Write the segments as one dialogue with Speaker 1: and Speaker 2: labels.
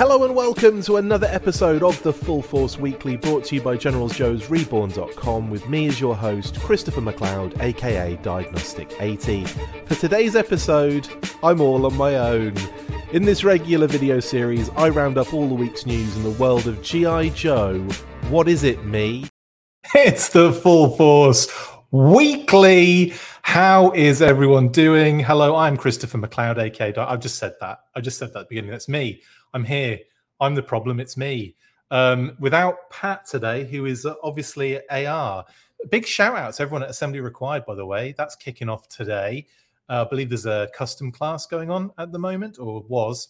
Speaker 1: Hello and welcome to another episode of the Full Force Weekly brought to you by Generals Joe's Reborn.com with me as your host, Christopher McLeod, aka Diagnostik 80. For today's episode, I'm all on my own. In this regular video series, I round up all the week's news in the world of G.I. Joe. What is it, me?
Speaker 2: It's the Full Force Weekly. How is everyone doing? Hello, I'm Christopher McLeod, aka. I've just said that. I just said that at the beginning. That's me. I'm here. I'm the problem. It's me. Um, without Pat today, who is obviously AR. Big shout out to everyone at Assembly Required, by the way. That's kicking off today. Uh, I believe there's a custom class going on at the moment, or was.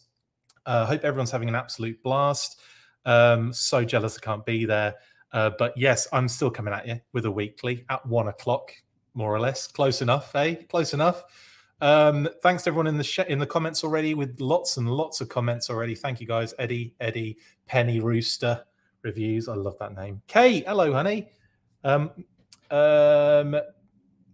Speaker 2: I uh, hope everyone's having an absolute blast. Um, so jealous I can't be there. Uh, but yes, I'm still coming at you with a weekly at one o'clock, more or less. Close enough, eh? Close enough. Um, thanks to everyone in the sh- in the comments already with lots and lots of comments already. Thank you guys, Eddie, Eddie, Penny Rooster reviews. I love that name. Kay, hello, honey. Um, um,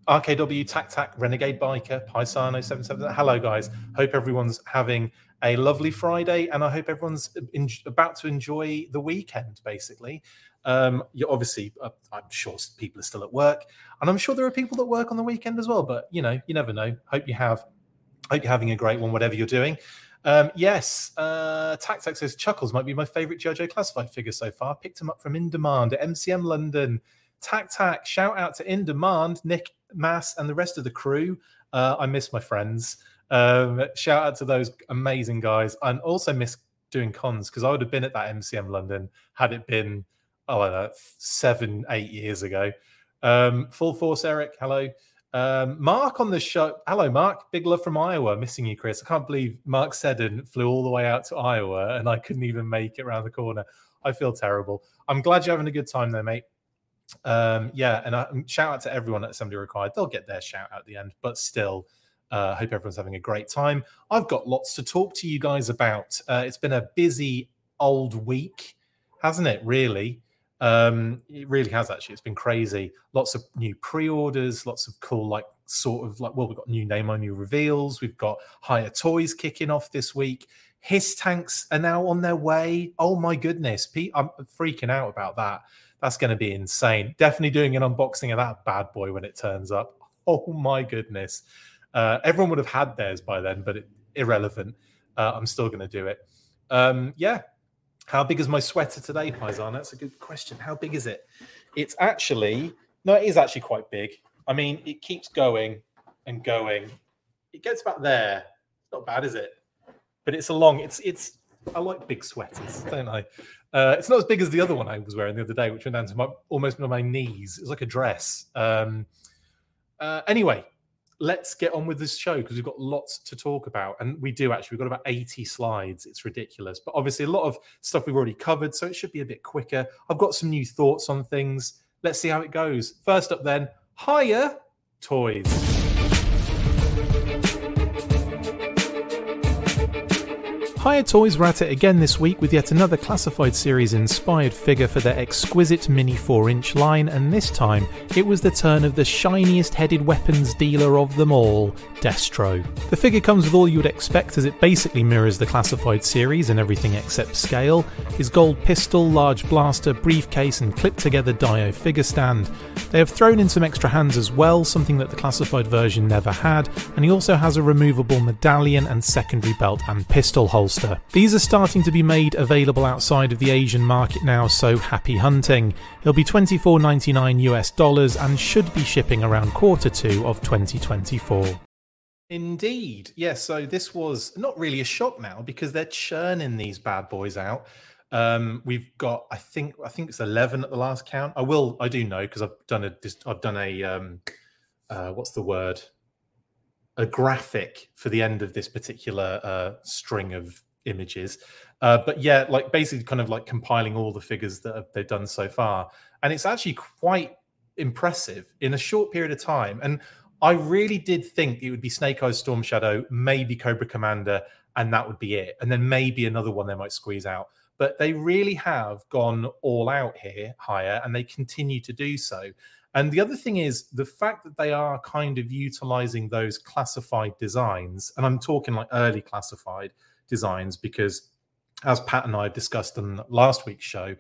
Speaker 2: RKW Tac Tac Renegade Biker Paisano seven seven. Hello, guys. Hope everyone's having a lovely Friday, and I hope everyone's in- about to enjoy the weekend. Basically, um, you're obviously, uh, I'm sure people are still at work, and I'm sure there are people that work on the weekend as well. But you know, you never know. Hope you have, hope you're having a great one, whatever you're doing. Um, yes, uh, Tac says Chuckles might be my favorite JoJo classified figure so far. Picked him up from In Demand at MCM London. Tac Tac, shout out to In Demand, Nick Mass, and the rest of the crew. Uh, I miss my friends. Um, shout out to those amazing guys. And also miss doing cons because I would have been at that MCM London had it been oh, I know, seven, eight years ago. Um, Full Force Eric, hello. Um, Mark on the show. Hello, Mark. Big love from Iowa. Missing you, Chris. I can't believe Mark Seddon flew all the way out to Iowa and I couldn't even make it around the corner. I feel terrible. I'm glad you're having a good time, though, mate. Um, yeah, and I, shout out to everyone at Assembly Required. They'll get their shout out at the end, but still, uh, hope everyone's having a great time. I've got lots to talk to you guys about. Uh, it's been a busy old week, hasn't it? Really. Um, it really has actually. It's been crazy. Lots of new pre-orders, lots of cool, like sort of like well, we've got new name only reveals. We've got Hiya Toys kicking off this week. HISS tanks are now on their way. Oh my goodness, Pete, I'm freaking out about that. That's going to be insane. Definitely doing an unboxing of that bad boy when it turns up. Oh my goodness. Uh, everyone would have had theirs by then, but it, irrelevant. Uh, I'm still going to do it. Um, yeah, how big is my sweater today, Paisan? That's a good question. How big is it? It's actually, no, it is actually quite big. I mean, it keeps going and going. It gets about there. It's not bad, is it? But it's a long, it's, it's, I like big sweaters, don't I? Uh, it's not as big as the other one I was wearing the other day, which went down to my, almost my knees. It's like a dress. Um, uh, anyway, let's get on with this show because we've got lots to talk about. And we do actually, we've got about 80 slides. It's ridiculous. But obviously, a lot of stuff we've already covered. So it should be a bit quicker. I've got some new thoughts on things. Let's see how it goes. First up, then, Hiya Toys. Hiya Toys were at it again this week with yet another classified series inspired figure for their exquisite mini 4 inch line, and this time it was the turn of the shiniest headed weapons dealer of them all, Destro. The figure comes with all you would expect as it basically mirrors the classified series in everything except scale his gold pistol, large blaster, briefcase, and clipped together Dio figure stand. They have thrown in some extra hands as well, something that the classified version never had, and he also has a removable medallion and secondary belt and pistol holster. These are starting to be made available outside of the Asian market now, so happy hunting. It'll be $24.99 US dollars and should be shipping around quarter two of 2024. Indeed. Yes, so this was not really a shock now because they're churning these bad boys out. Um, we've got, I think, I think it's eleven at the last count. I will, I do know because I've done a, I've done a, um, uh, what's the word? A graphic for the end of this particular uh, string of images. Uh, but yeah, like basically kind of like compiling all the figures that they've done so far. And it's actually quite impressive in a short period of time. And I really did think it would be Snake Eyes Storm Shadow, maybe Cobra Commander, and that would be it. And then maybe another one they might squeeze out. But they really have gone all out here Hiya and they continue to do so. And the other thing is the fact that they are kind of utilizing those classified designs, and I'm talking like early classified, designs because as Pat and I discussed on last week's show,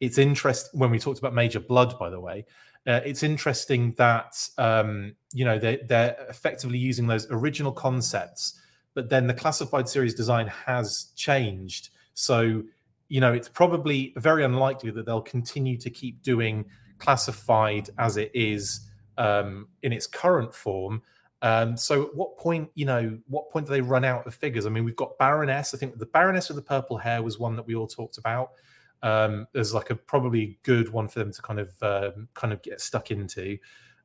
Speaker 2: it's interesting when we talked about Major Blood, by the way. Uh, it's interesting that um, you know they, they're effectively using those original concepts, but then the classified series design has changed. So you know it's probably very unlikely that they'll continue to keep doing classified as it is um, in its current form. Um, so at what point, you know, what point do they run out of figures? I mean, we've got Baroness. I think the Baroness with the purple hair was one that we all talked about. Um, there's like a probably good one for them to kind of um, kind of get stuck into.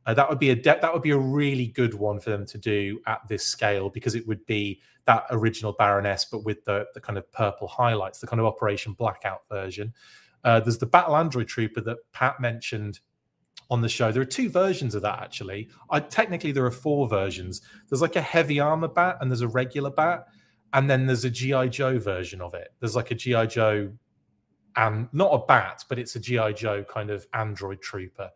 Speaker 2: Uh, that would be a de- that would be a really good one for them to do at this scale because it would be that original Baroness, but with the the kind of purple highlights, the kind of Operation Blackout version. Uh, there's the Battle Android Trooper that Pat mentioned on the show. There are two versions of that actually. I technically there are four versions. There's like a heavy armor bat and there's a regular bat, and then there's a GI Joe version of it. There's like a GI Joe, and not a bat, but it's a GI Joe kind of android trooper,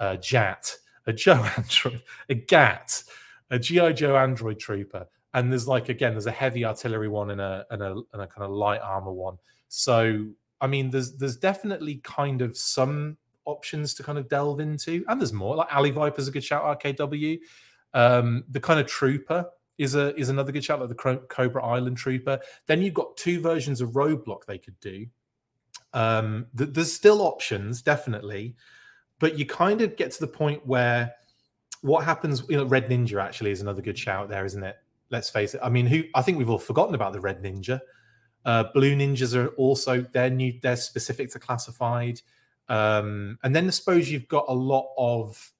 Speaker 2: uh, Jat, a Joe android, a Gat, a GI Joe android trooper, and there's like again there's a heavy artillery one and a and a, and a kind of light armor one. So I mean, there's there's definitely kind of some options to kind of delve into, and there's more. Like Alley Viper's a good shout. RKW, um, the kind of Trooper is a is another good shout. Like the Cobra Island Trooper. Then you've got two versions of Roadblock they could do. Um, th- there's still options, definitely, but you kind of get to the point where what happens. You know, Red Ninja actually is another good shout there, isn't it? Let's face it. I mean, who I think we've all forgotten about the Red Ninja. Uh, Blue Ninjas are also they're new. They're specific to classified. Um, and then I suppose you've got a lot of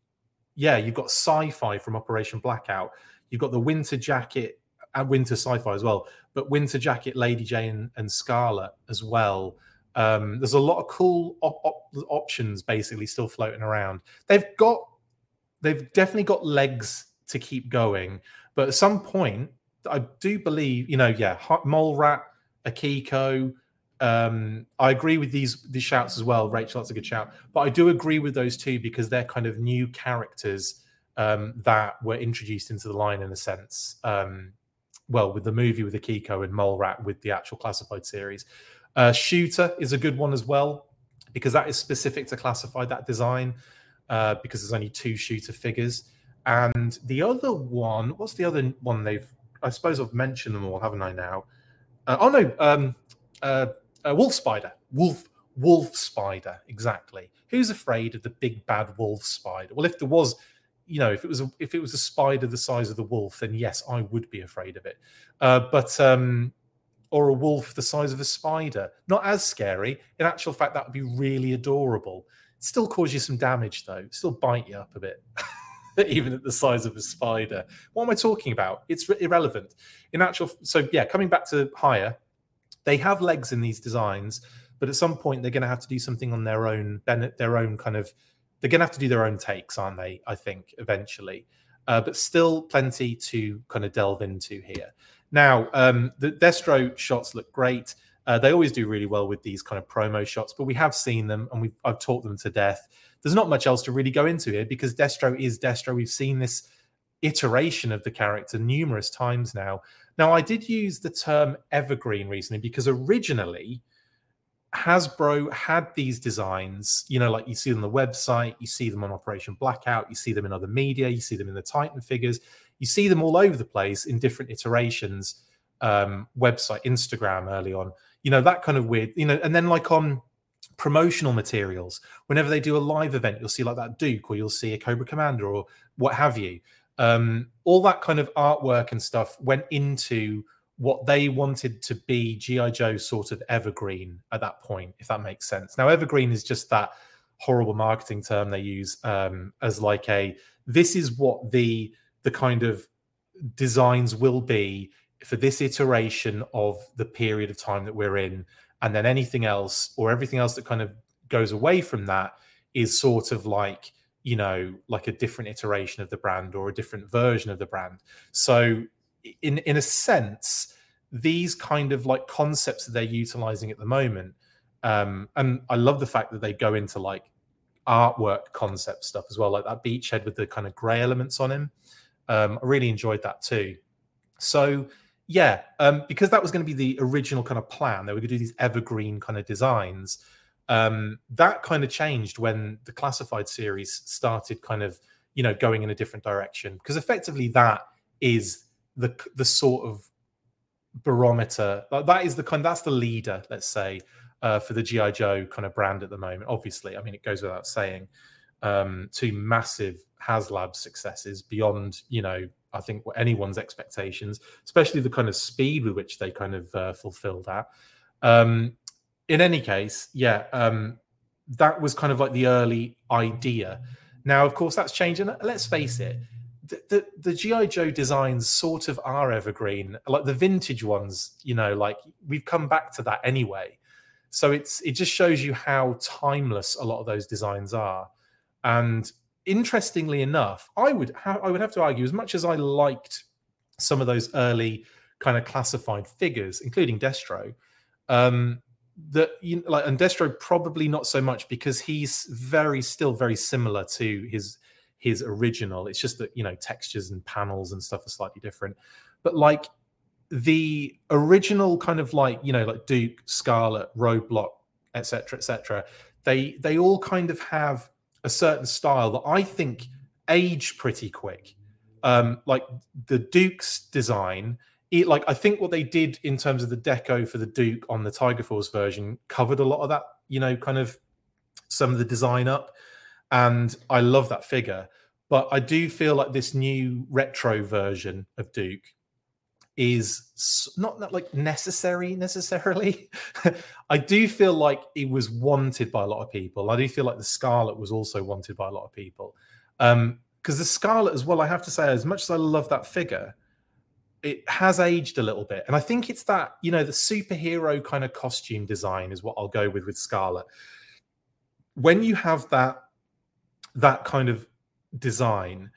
Speaker 2: yeah, you've got sci-fi from Operation Blackout. You've got the Winter Jacket and uh, Winter Sci-fi as well, but Winter Jacket, Lady Jaye, and Scarlet as well. Um, there's a lot of cool op- op- options basically still floating around. They've got, they've definitely got legs to keep going, but at some point, I do believe, you know, yeah, Mole Rat, Akiko. Um, I agree with these these shouts as well. Rachel, that's a good shout. But I do agree with those two because they're kind of new characters um, that were introduced into the line in a sense. Um, well, with the movie with Akiko and Mole Rat with the actual classified series. Uh, Shooter is a good one as well because that is specific to classified that design uh, because there's only two shooter figures. And the other one, what's the other one they've? I suppose I've mentioned them all, haven't I? Now, uh, oh no, um, uh, wolf spider, wolf wolf spider, exactly. Who's afraid of the big bad wolf spider? Well, if there was, you know, if it was a, if it was a spider the size of the wolf, then yes, I would be afraid of it. Uh, but um, or a wolf the size of a spider, not as scary. In actual fact, that would be really adorable. It still cause you some damage though. Still bite you up a bit. even at the size of a spider. What am I talking about? It's irrelevant. In actual, so yeah, coming back to Hiya, they have legs in these designs, but at some point they're going to have to do something on their own, then their own kind of. They're going to have to do their own takes, aren't they? I think eventually, uh, but still plenty to kind of delve into here. Now, um, the Destro shots look great. Uh, they always do really well with these kind of promo shots, but we have seen them and we've I've taught them to death there's not much else to really go into here because Destro is Destro. We've seen this iteration of the character numerous times now. Now, I did use the term evergreen recently because originally Hasbro had these designs, you know, like you see them on the website, you see them on Operation Blackout, you see them in other media, you see them in the Titan figures, you see them all over the place in different iterations, um, website, Instagram early on, you know, that kind of weird, you know, and then like on promotional materials. Whenever they do a live event, you'll see like that Duke, or you'll see a Cobra Commander, or what have you. Um, all that kind of artwork and stuff went into what they wanted to be GI Joe sort of evergreen at that point, if that makes sense. Now, evergreen is just that horrible marketing term they use um, as like a this is what the the kind of designs will be for this iteration of the period of time that we're in and then anything else or everything else that kind of goes away from that is sort of like you know like a different iteration of the brand or a different version of the brand so in in a sense these kind of like concepts that they're utilizing at the moment um and i love the fact that they go into like artwork concept stuff as well like that beachhead with the kind of gray elements on him um i really enjoyed that too so yeah, um, because that was going to be the original kind of plan. They were going to do these evergreen kind of designs. Um, that kind of changed when the classified series started kind of, you know, going in a different direction. Because effectively, that is the the sort of barometer. That is the kind. That's the leader, let's say, uh, for the GI Joe kind of brand at the moment. Obviously, I mean, it goes without saying. Um, two massive HasLab successes beyond, you know, I think anyone's expectations, especially the kind of speed with which they kind of uh, fulfilled that. Um, in any case, yeah, um, that was kind of like the early idea. Now, of course, that's changed, and let's face it, the, the, the GI Joe designs sort of are evergreen, like the vintage ones. You know, like we've come back to that anyway. So it's it just shows you how timeless a lot of those designs are. And interestingly enough, I would ha- I would have to argue as much as I liked some of those early kind of classified figures, including Destro, um, that you know, like and Destro probably not so much because he's very still very similar to his his original. It's just that you know textures and panels and stuff are slightly different, but like the original kind of like you know like Duke, Scarlet, Roadblock, etc., etc. They they all kind of have a certain style that I think age pretty quick. Um, like the Duke's design, it, like I think what they did in terms of the deco for the Duke on the Tiger Force version covered a lot of that, you know, kind of some of the design up. And I love that figure. But I do feel like this new retro version of Duke is not, not like necessary necessarily. I do feel like it was wanted by a lot of people. I do feel like the Scarlet was also wanted by a lot of people. Um, because the Scarlet as well, I have to say, as much as I love that figure, it has aged a little bit. And I think it's that, you know, the superhero kind of costume design is what I'll go with with Scarlet. When you have that that kind of design,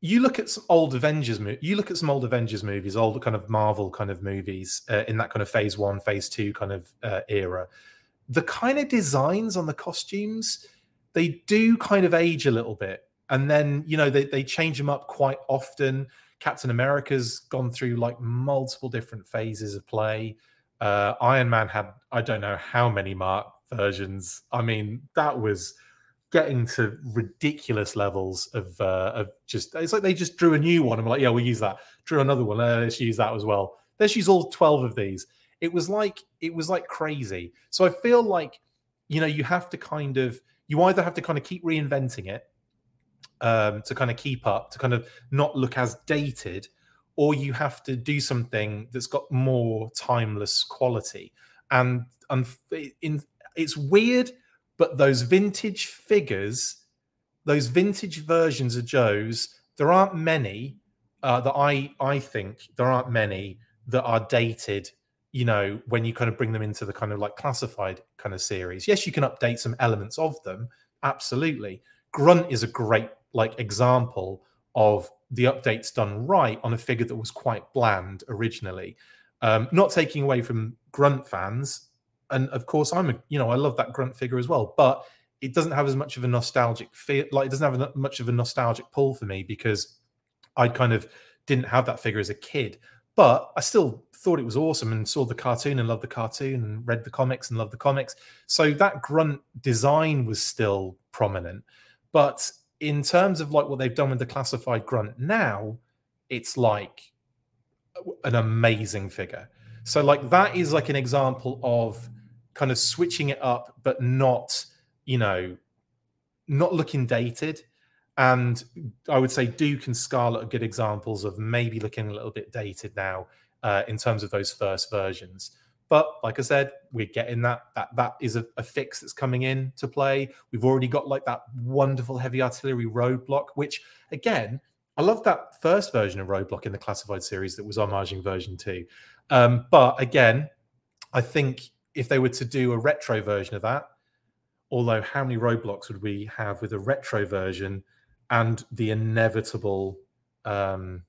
Speaker 2: you look at some old Avengers you look at some old Avengers movies, old kind of Marvel kind of movies uh, in that kind of phase 1, phase 2 kind of uh, era. The kind of designs on the costumes, they do kind of age a little bit. And then, you know, they, they change them up quite often. Captain America's gone through like multiple different phases of play. Uh, Iron Man had, I don't know how many Mark versions. I mean, that was getting to ridiculous levels of uh, of just it's like they just drew a new one and were like, yeah, we'll use that. Drew another one, uh, let's use that as well. Let's use all twelve of these. It was like it was like crazy. So I feel like you know you have to kind of you either have to kind of keep reinventing it um, to kind of keep up to kind of not look as dated, or you have to do something that's got more timeless quality. And, and in it's weird but those vintage figures, those vintage versions of Joe's, there aren't many uh, that I I think there aren't many that are dated. You know, when you kind of bring them into the kind of like classified kind of series. Yes, you can update some elements of them. Absolutely. Grunt is a great like example of the updates done right on a figure that was quite bland originally. Um, not taking away from Grunt fans, and of course i'm a you know i love that grunt figure as well but it doesn't have as much of a nostalgic feel like it doesn't have much of a nostalgic pull for me because i kind of didn't have that figure as a kid. But i still thought it was awesome and saw the cartoon and loved the cartoon and read the comics and loved the comics. So that grunt design was still prominent but in terms of like what they've done with the classified grunt now it's like an amazing figure so like that is like an example of kind of switching it up, but not, you know, not looking dated. And I would say Duke and Scarlet are good examples of maybe looking a little bit dated now uh, in terms of those first versions. But like I said, we're getting that. That that is a, a, fix that's coming in to play. We've already got like that wonderful heavy artillery roadblock, which again, I love that first version of roadblock in the classified series that was homaging version two. Um, but again, I think if they were to do a retro version of that, although how many roadblocks would we have with a retro version and the inevitable um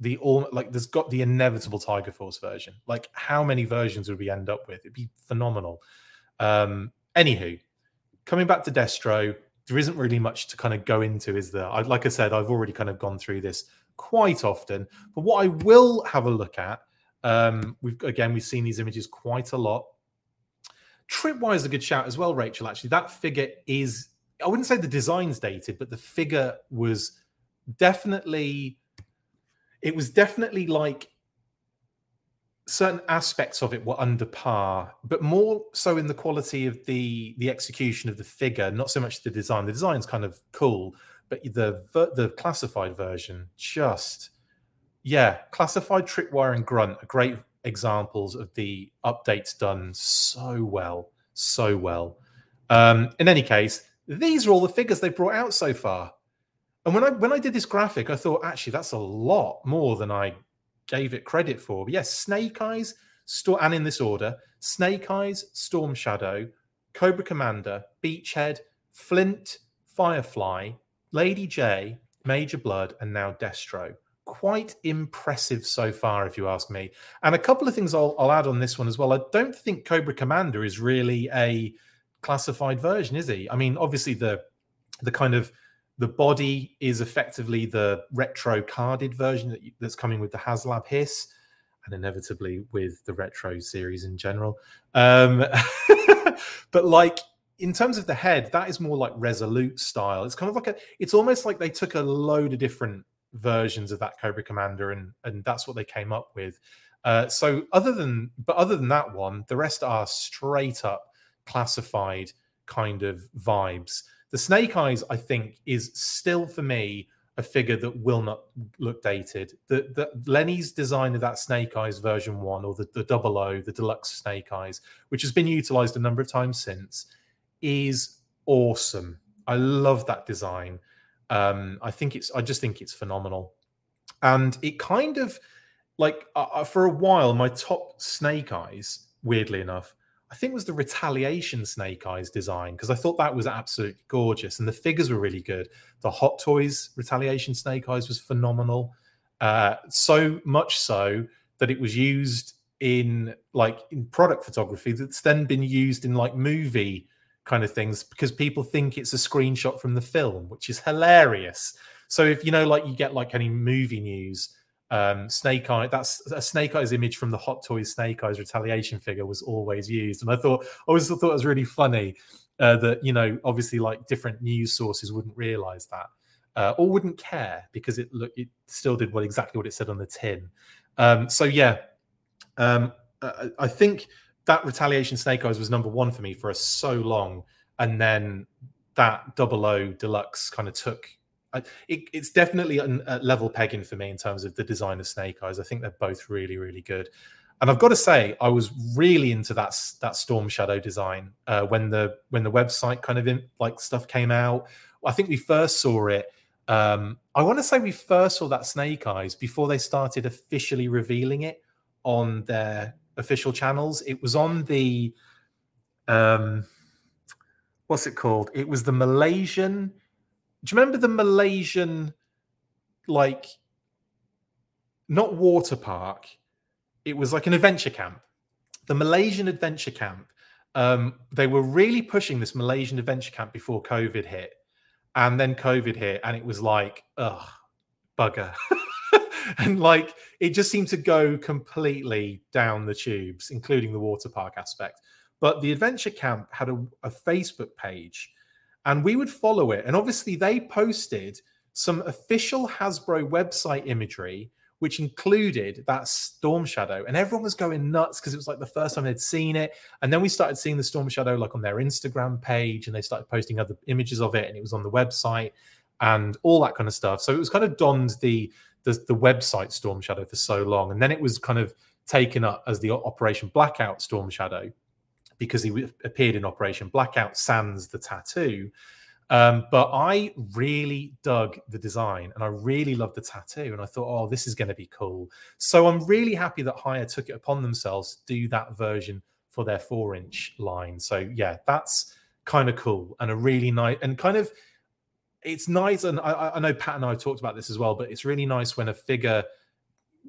Speaker 2: the all like there's got the inevitable tiger force version like how many versions would we end up with it'd be phenomenal um anywho coming back to destro there isn't really much to kind of go into is there I, like i said i've already kind of gone through this quite often but what i will have a look at Um, we've again we've seen these images quite a lot. Tripwire is a good shout as well, Rachel. Actually, that figure is I wouldn't say the design's dated, but the figure was definitely it was definitely like certain aspects of it were under par, but more so in the quality of the the execution of the figure, not so much the design. The design's kind of cool, but the the classified version just yeah, classified tripwire and grunt are great examples of the updates done so well, so well. Um, in any case, these are all the figures they've brought out so far. And when I when I did this graphic, I thought actually that's a lot more than I gave it credit for. But yes, Snake Eyes, Storm, and in this order: Snake Eyes, Storm Shadow, Cobra Commander, Beachhead, Flint, Firefly, Lady Jaye, Major Blood, and now Destro. Quite impressive so far, if you ask me. And a couple of things I'll, I'll add on this one as well. I don't think Cobra Commander is really a classified version, is he? I mean, obviously the the kind of the body is effectively the retro carded version that you, that's coming with the HasLab Hiss, and inevitably with the retro series in general. Um, but like in terms of the head, that is more like Resolute style. It's kind of like a. It's almost like they took a load of different versions of that Cobra Commander, and and that's what they came up with. Uh, so other than but other than that one, the rest are straight up classified kind of vibes. The Snake Eyes, I think, is still for me a figure that will not look dated. The, the Lenny's design of that Snake Eyes version one, or the, the double O, the deluxe Snake Eyes, which has been utilized a number of times since, is awesome. I love that design. Um, I think it's, I just think it's phenomenal. And it kind of like uh, uh for a while, my top Snake Eyes, weirdly enough, I think was the Retaliation Snake Eyes design because I thought that was absolutely gorgeous and the figures were really good. The Hot Toys Retaliation Snake Eyes was phenomenal, uh, so much so that it was used in like in product photography that's then been used in like movie kind of things because people think it's a screenshot from the film, which is hilarious. So if you know, like you get like any movie news um, Snake Eye. That's a Snake Eyes image from the Hot Toys Snake Eyes retaliation figure was always used, and I thought I always thought it was really funny uh, that you know obviously like different news sources wouldn't realize that uh, or wouldn't care because it look it still did what exactly what it said on the tin. Um, so yeah, um, I, I think that retaliation Snake Eyes was number one for me for so long, and then that double O deluxe kind of took it, it's definitely a, level pegging for me in terms of the design of Snake Eyes. I think they're both really, really good. And I've got to say, I was really into that that Storm Shadow design uh, when the when the website kind of in, like stuff came out. I think we first saw it. Um, I want to say we first saw that Snake Eyes before they started officially revealing it on their official channels. It was on the um, what's it called? It was the Malaysian you remember the Malaysian, like, not water park? It was like an adventure camp. The Malaysian adventure camp. Um, they were really pushing this Malaysian adventure camp before COVID hit. And then COVID hit, and it was like, ugh, bugger. and like, it just seemed to go completely down the tubes, including the water park aspect. But the adventure camp had a, a Facebook page and we would follow it. And obviously, they posted some official Hasbro website imagery, which included that Storm Shadow, and everyone was going nuts because it was like the first time they'd seen it. And then we started seeing the Storm Shadow like on their Instagram page, and they started posting other images of it, and it was on the website and all that kind of stuff. So it was kind of donned the the, the website Storm Shadow for so long, and then it was kind of taken up as the Operation Blackout Storm Shadow because he appeared in Operation Blackout Sans the tattoo. Um, but I really dug the design and I really loved the tattoo. And I thought, oh, this is going to be cool. So I'm really happy that Hiya took it upon themselves to do that version for their four inch line. So yeah, that's kind of cool and a really nice and kind of it's nice. And I, I know Pat and I talked about this as well, but it's really nice when a figure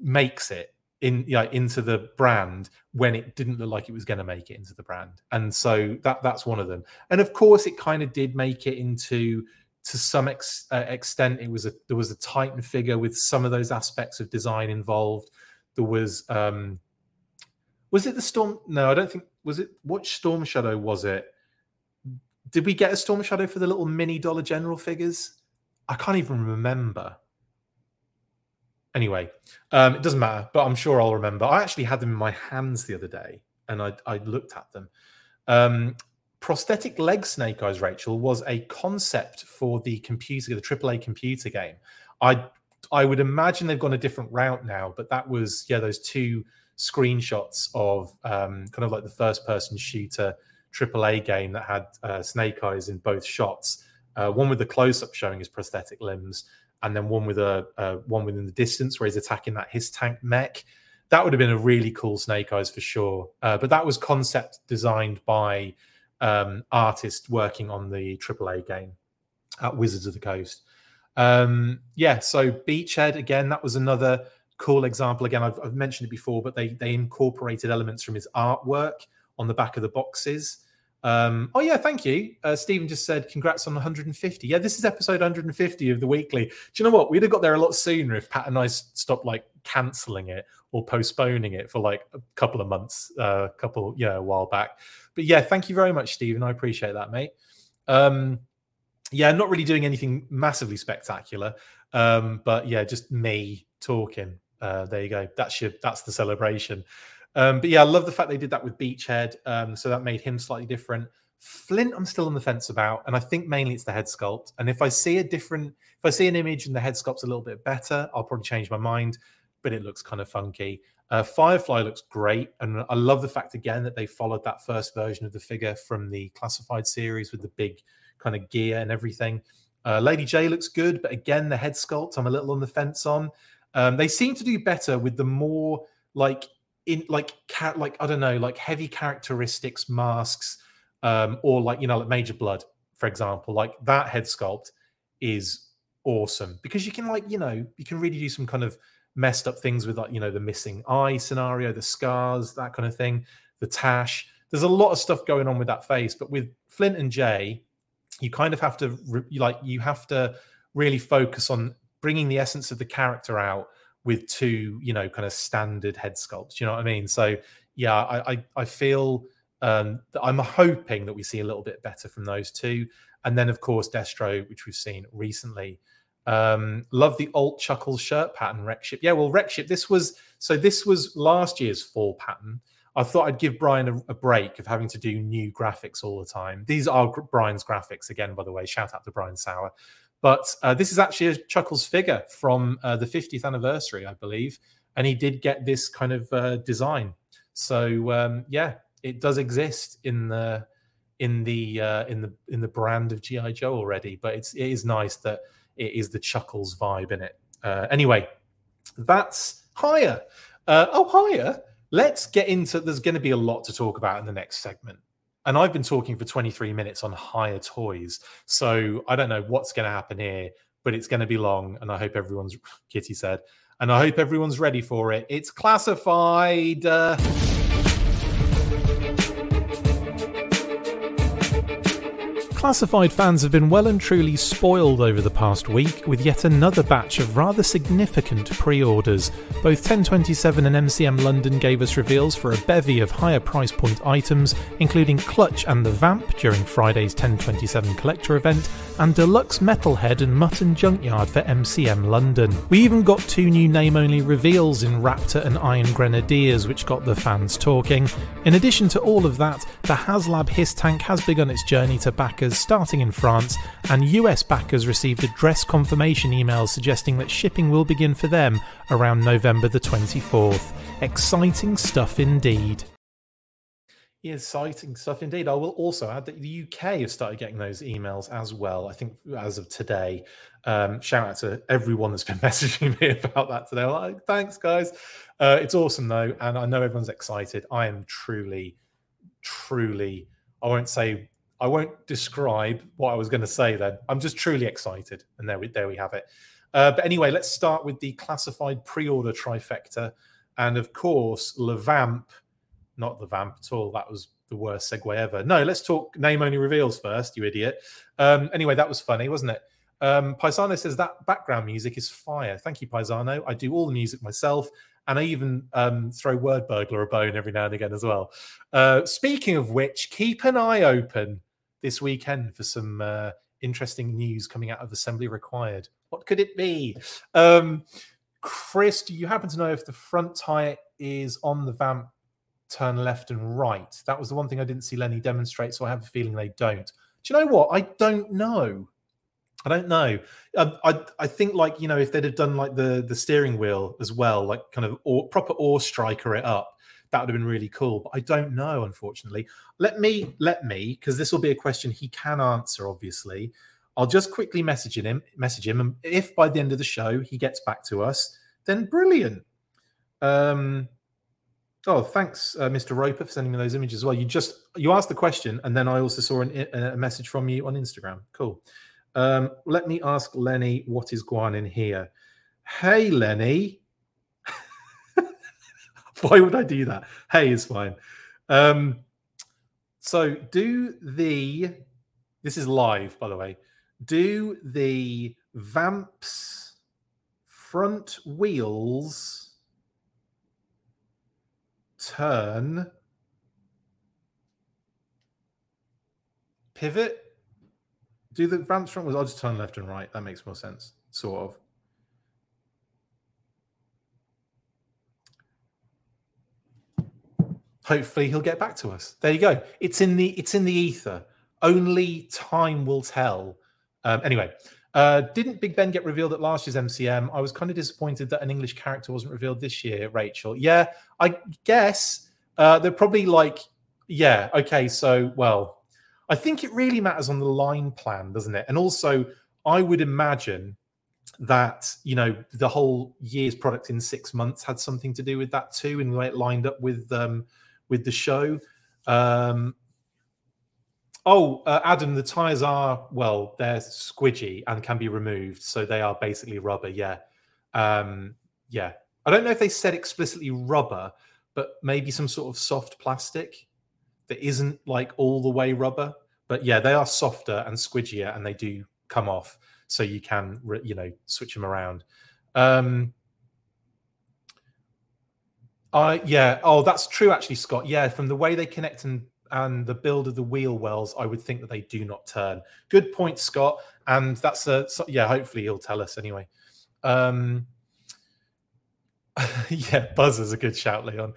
Speaker 2: makes it in yeah into the brand when it didn't look like it was going to make it into the brand and so that that's one of them and of course it kind of did make it into to some ex, uh, extent it was a there was a titan figure with some of those aspects of design involved there was um Was it the storm? No, I don't think. Was it what storm shadow was it? Did we get a storm shadow for the little mini Dollar General figures? I can't even remember. Anyway, um, it doesn't matter, but I'm sure I'll remember. I actually had them in my hands the other day, and I, I looked at them. Um, prosthetic leg snake eyes, Rachel, was a concept for the computer, the AAA computer game. I I would imagine they've gone a different route now, but that was yeah, those two screenshots of um, kind of like the first person shooter AAA game that had uh, Snake Eyes in both shots. Uh, one with the close up showing his prosthetic limbs, and then one with a uh, one within the distance where he's attacking that HISS tank mech. That would have been a really cool Snake Eyes for sure. Uh, but that was concept designed by um, artists working on the AAA game at Wizards of the Coast. Um, yeah, so Beachhead again, that was another cool example. Again, I've, I've, mentioned it before, but they they incorporated elements from his artwork on the back of the boxes. Um, oh yeah, thank you. Uh, Stephen just said, "Congrats on 150." Yeah, this is episode 150 of the weekly. Do you know what? We'd have got there a lot sooner if Pat and I stopped like canceling it or postponing it for like a couple of months, a uh, couple, yeah, a while back. But yeah, thank you very much, Stephen. I appreciate that, mate. Um, yeah, not really doing anything massively spectacular, um, but yeah, just me talking uh, there you go. That's your that's the celebration. Um, but yeah, I love the fact they did that with Beachhead. Um, so that made him slightly different. Flint, I'm still on the fence about, and I think mainly it's the head sculpt. And if I see a different, if I see an image and the head sculpt's a little bit better, I'll probably change my mind. But it looks kind of funky. Uh, Firefly looks great, and I love the fact again that they followed that first version of the figure from the classified series with the big kind of gear and everything. Uh, Lady Jaye looks good, but again, the head sculpt I'm a little on the fence on. Um, they seem to do better with the more like in like cat like I don't know like heavy characteristics masks um, or like you know like Major Blood for example like that head sculpt is awesome because you can like you know you can really do some kind of messed up things with like you know the missing eye scenario the scars that kind of thing the tash. There's a lot of stuff going on with that face but with Flint and Jaye you kind of have to like you have to really focus on bringing the essence of the character out with two, you know, kind of standard head sculpts. You know what I mean? So yeah, I I, I feel um, that I'm hoping that we see a little bit better from those two, and then of course Destro, which we've seen recently. Um, love the alt chuckles shirt pattern, Rekship. Yeah, well, Rekship, this was so this was last year's fall pattern. I thought I'd give Brian a, a, break of having to do new graphics all the time. These are Brian's graphics again, by the way. Shout out to Brian Sauer. But uh, this is actually a Chuckles figure from uh, the 50th anniversary, I believe, and he did get this kind of uh, design. So um, yeah, it does exist in the in the uh, in the in the brand of GI Joe already. But it's it is nice that it is the Chuckles vibe in it. Uh, anyway, that's Hiya. Uh, oh, Hiya. Let's get into. There's going to be a lot to talk about in the next segment and I've been talking for 23 minutes on Hiya Toys. So I don't know what's going to happen here, but it's going to be long. And I hope everyone's, Kitty said, and I hope everyone's ready for it. It's classified. Uh...
Speaker 1: Classified fans have been well and truly spoiled over the past week with yet another batch of rather significant pre orders. Both 1027 and MCM London gave us reveals for a bevy of higher price point items, including Clutch and the Vamp during Friday's 1027 collector event, and Deluxe Metalhead and Mutt and Junkyard for MCM London. We even got two new name only reveals in Raptor and Iron Grenadiers, which got the fans talking. In addition to all of that, the HasLab HISS tank has begun its journey to backers starting in France, and US backers received address confirmation emails suggesting that shipping will begin for them around November the 24th. Exciting stuff indeed.
Speaker 2: Exciting stuff indeed. I will also add that the UK have started getting those emails as well. I think as of today. Um, shout out to everyone that's been messaging me about that today. Like, thanks, guys. Uh, it's awesome though, and I know everyone's excited. I am truly, truly. I won't say I won't describe what I was going to say then. I'm just truly excited. And there we, there we have it. Uh, but anyway, let's start with the classified pre order trifecta. And of course, Levamp, not the Vamp at all. That was the worst segue ever. No, let's talk name only reveals first, you idiot. Um, anyway, that was funny, wasn't it? Um, Paisano says that background music is fire. Thank you, Paisano. I do all the music myself, and I even um, throw Wordburglar a bone every now and again as well. Uh, speaking of which, keep an eye open this weekend for some uh, interesting news coming out of Assembly Required. What could it be? Um, Chris, do you happen to know if the front tire is on the Vamp turn left and right? That was the one thing I didn't see Lenny demonstrate, so I have a feeling they don't. Do you know what? I don't know. I don't know. I, I, I think like you know if they'd have done like the the steering wheel as well, like kind of or, proper oar striker it up, that would have been really cool. But I don't know, unfortunately. Let me let me because this will be a question he can answer. Obviously, I'll just quickly message him. Message him, and if by the end of the show he gets back to us, then brilliant. Um, Oh, thanks, uh, Mr. Roper, for sending me those images as well. You just you asked the question, and then I also saw an, a message from you on Instagram. Cool. Um, let me ask Lenny what is going in here. Hey, Lenny. Why would I do that? Hey is fine. Um, so do the. This is live, by the way. Do the Vamps front wheels turn, pivot. Do the ramp front I'll just turn left and right. That makes more sense, sort of. Hopefully he'll get back to us. There you go. It's in the it's in the ether. Only time will tell. Um, anyway, uh, didn't Big Ben get revealed at last year's MCM? I was kind of disappointed that an English character wasn't revealed this year, Rachel. Yeah, I guess uh, they're probably like, yeah, okay, so, well, I think it really matters on the line plan, doesn't it? And also, I would imagine that, you know, the whole year's product in six months had something to do with that too, and the way it lined up with um, with the show. Um, Oh, uh, Adam, the tires are well, they're squidgy and can be removed, so they are basically rubber. Yeah, um, yeah. I don't know if they said explicitly rubber, but maybe some sort of soft plastic that isn't like all the way rubber. But yeah, they are softer and squidgier, and they do come off, so you can you know switch them around. Um, I yeah. Oh, that's true actually, Scott. Yeah, from the way they connect and and the build of the wheel wells, I would think that they do not turn. Good point, Scott. And that's a yeah. Hopefully, he'll tell us anyway. Um, yeah, buzz is a good shout, Leon.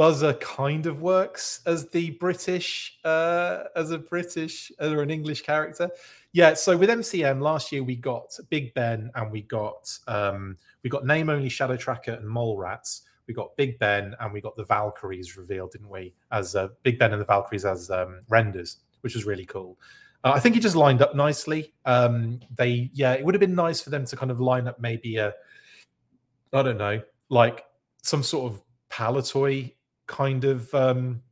Speaker 2: Buzzer kind of works as the British, uh, as a British or an English character. Yeah, so with MCM last year we got Big Ben and we got um, we got name only Shadow Tracker and Mole Rats we got Big Ben and we got the Valkyries revealed, didn't we? As uh, Big Ben and the Valkyries as um, renders, which was really cool. Uh, I think it just lined up nicely. Um, they, yeah, it would have been nice for them to kind of line up maybe a, I don't know, like some sort of Palitoy kind of, um,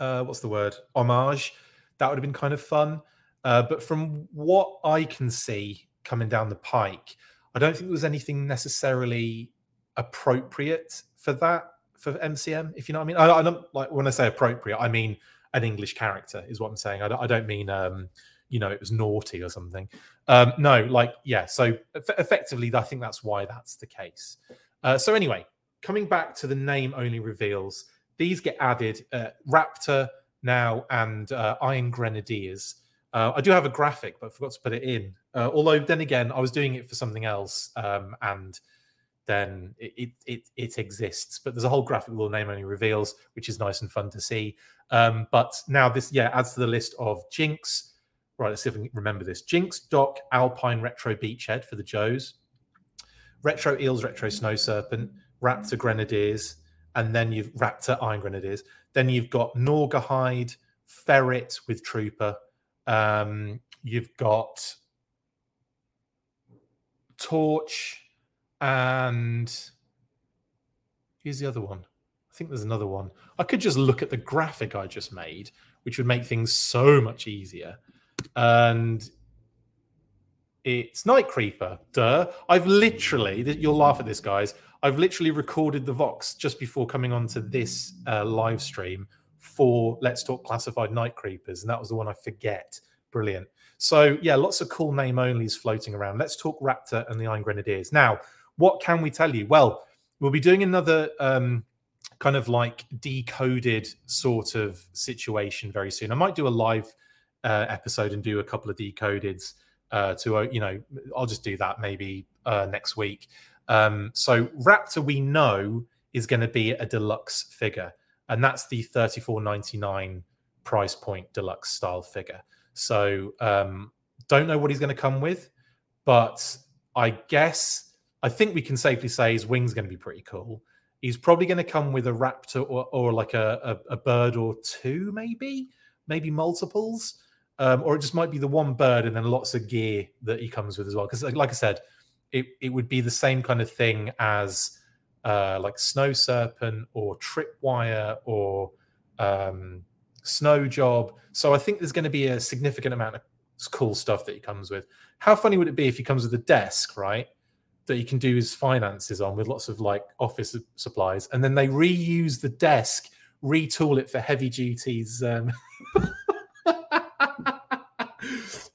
Speaker 2: uh, what's the word, homage. That would have been kind of fun. Uh, but from what I can see coming down the pike, I don't think there was anything necessarily appropriate for that for MCM, if you know what I mean. I, I, don't like when I say appropriate, I mean an English character is what I'm saying. I don't, I don't mean um, you know it was naughty or something. Um, no, like yeah. So effectively, I think that's why that's the case. Uh, so anyway, coming back to the name only reveals, these get added. Uh, Raptor now and uh, Iron Grenadiers. Uh, I do have a graphic, but I forgot to put it in. Uh, although then again, I was doing it for something else, um, and then it, it it exists. But there's a whole graphic the name only reveals, which is nice and fun to see. Um, but now this yeah adds to the list of Jinx. Right, let's see if we can remember this. Jinx, Doc, Alpine, Retro Beachhead for the Joes, Retro Eels, Retro Snow Serpent, Raptor Grenadiers, and then you've Raptor Iron Grenadiers. Then you've got Naugahyde, Ferret with Trooper. Um, you've got Torch, and here's the other one. I think there's another one. I could just look at the graphic I just made, which would make things so much easier. And it's Night Creeper. Duh. I've literally, you'll laugh at this, guys. I've literally recorded the Vox just before coming onto this uh, live stream for Let's Talk Classified Night Creepers. And that was the one I forget. Brilliant. So, yeah, lots of cool name onlys floating around. Let's talk Raptor and the Iron Grenadiers. Now, what can we tell you? Well, we'll be doing another um, kind of like decoded sort of situation very soon. I might do a live uh, episode and do a couple of decodeds uh, to uh, you know I'll just do that maybe uh, next week. Um, so Raptor we know is going to be a deluxe figure, and that's the thirty four ninety nine price point deluxe style figure. So um, don't know what he's going to come with, but I guess I think we can safely say his wing's going to be pretty cool. He's probably going to come with a raptor or, or like a, a, a bird or two, maybe, maybe multiples um, or it just might be the one bird and then lots of gear that he comes with as well. Because, like I said, it, it would be the same kind of thing as uh, like Snow Serpent or Tripwire or um, Snow Job. So I think there's going to be a significant amount of cool stuff that he comes with. How funny would it be if he comes with a desk, right? That he can do his finances on with lots of like office supplies, and then they reuse the desk, retool it for heavy duties. Um...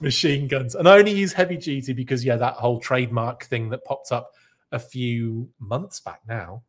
Speaker 2: machine guns. And I only use heavy duty because, yeah, that whole trademark thing that popped up a few months back now.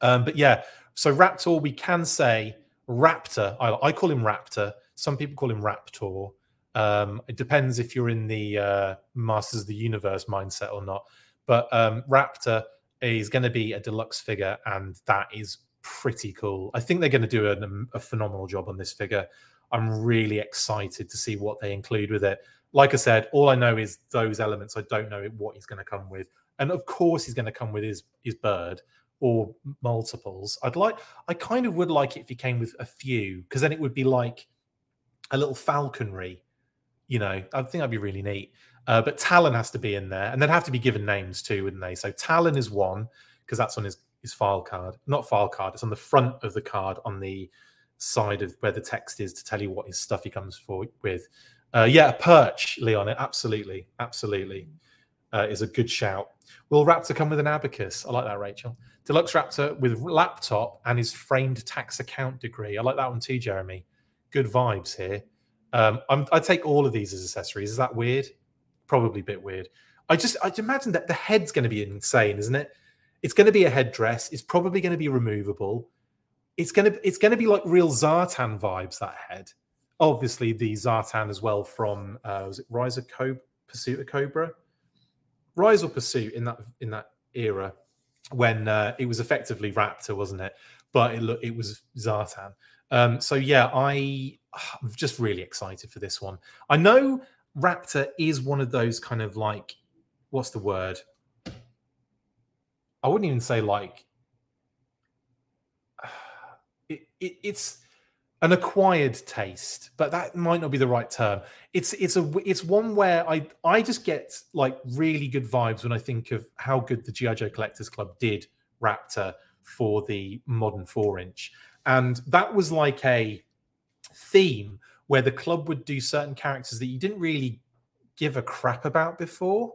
Speaker 2: Um, but yeah, so Raptor, we can say Raptor. I, I, call him Raptor. Some people call him Raptor. Um, it depends if you're in the uh, Masters of the Universe mindset or not. But um, Raptor is going to be a deluxe figure, and that is pretty cool. I think they're going to do a, a phenomenal job on this figure. I'm really excited to see what they include with it. Like I said, all I know is those elements. I don't know what he's going to come with, and of course he's going to come with his his bird or multiples. I'd like, I kind of would like it if he came with a few, because then it would be like a little falconry. You know, I think that'd be really neat. Uh, but Talon has to be in there, and they'd have to be given names too, wouldn't they? So Talon is one because that's on his his file card, not file card. It's on the front of the card on the side of where the text is to tell you what his stuff he comes for with. Uh, yeah, perch, Leon. Absolutely, absolutely, uh, is a good shout. Will Raptor come with an abacus? I like that, Rachel. Deluxe Raptor with laptop and his framed tax account degree. I like that one too, Jeremy. Good vibes here. Um, i take all of these as accessories. Is that weird? Probably a bit weird. I just I imagine that the head's going to be insane, isn't it? It's going to be a headdress. It's probably going to be removable it's gonna it's gonna be like real Zartan vibes. That head, obviously the Zartan as well from uh, was it Rise of Cobra, Pursuit of Cobra, Rise or Pursuit in that in that era when uh, it was effectively Raptor, wasn't it? But it look it was Zartan. Um, so yeah, I I'm just really excited for this one. I know Raptor is one of those kind of like what's the word? I wouldn't even say like it, it, it's an acquired taste, but that might not be the right term. It's it's a it's one where I I just get like really good vibes when I think of how good the GI Joe Collectors Club did Raptor for the modern four inch, and that was like a theme where the club would do certain characters that you didn't really give a crap about before,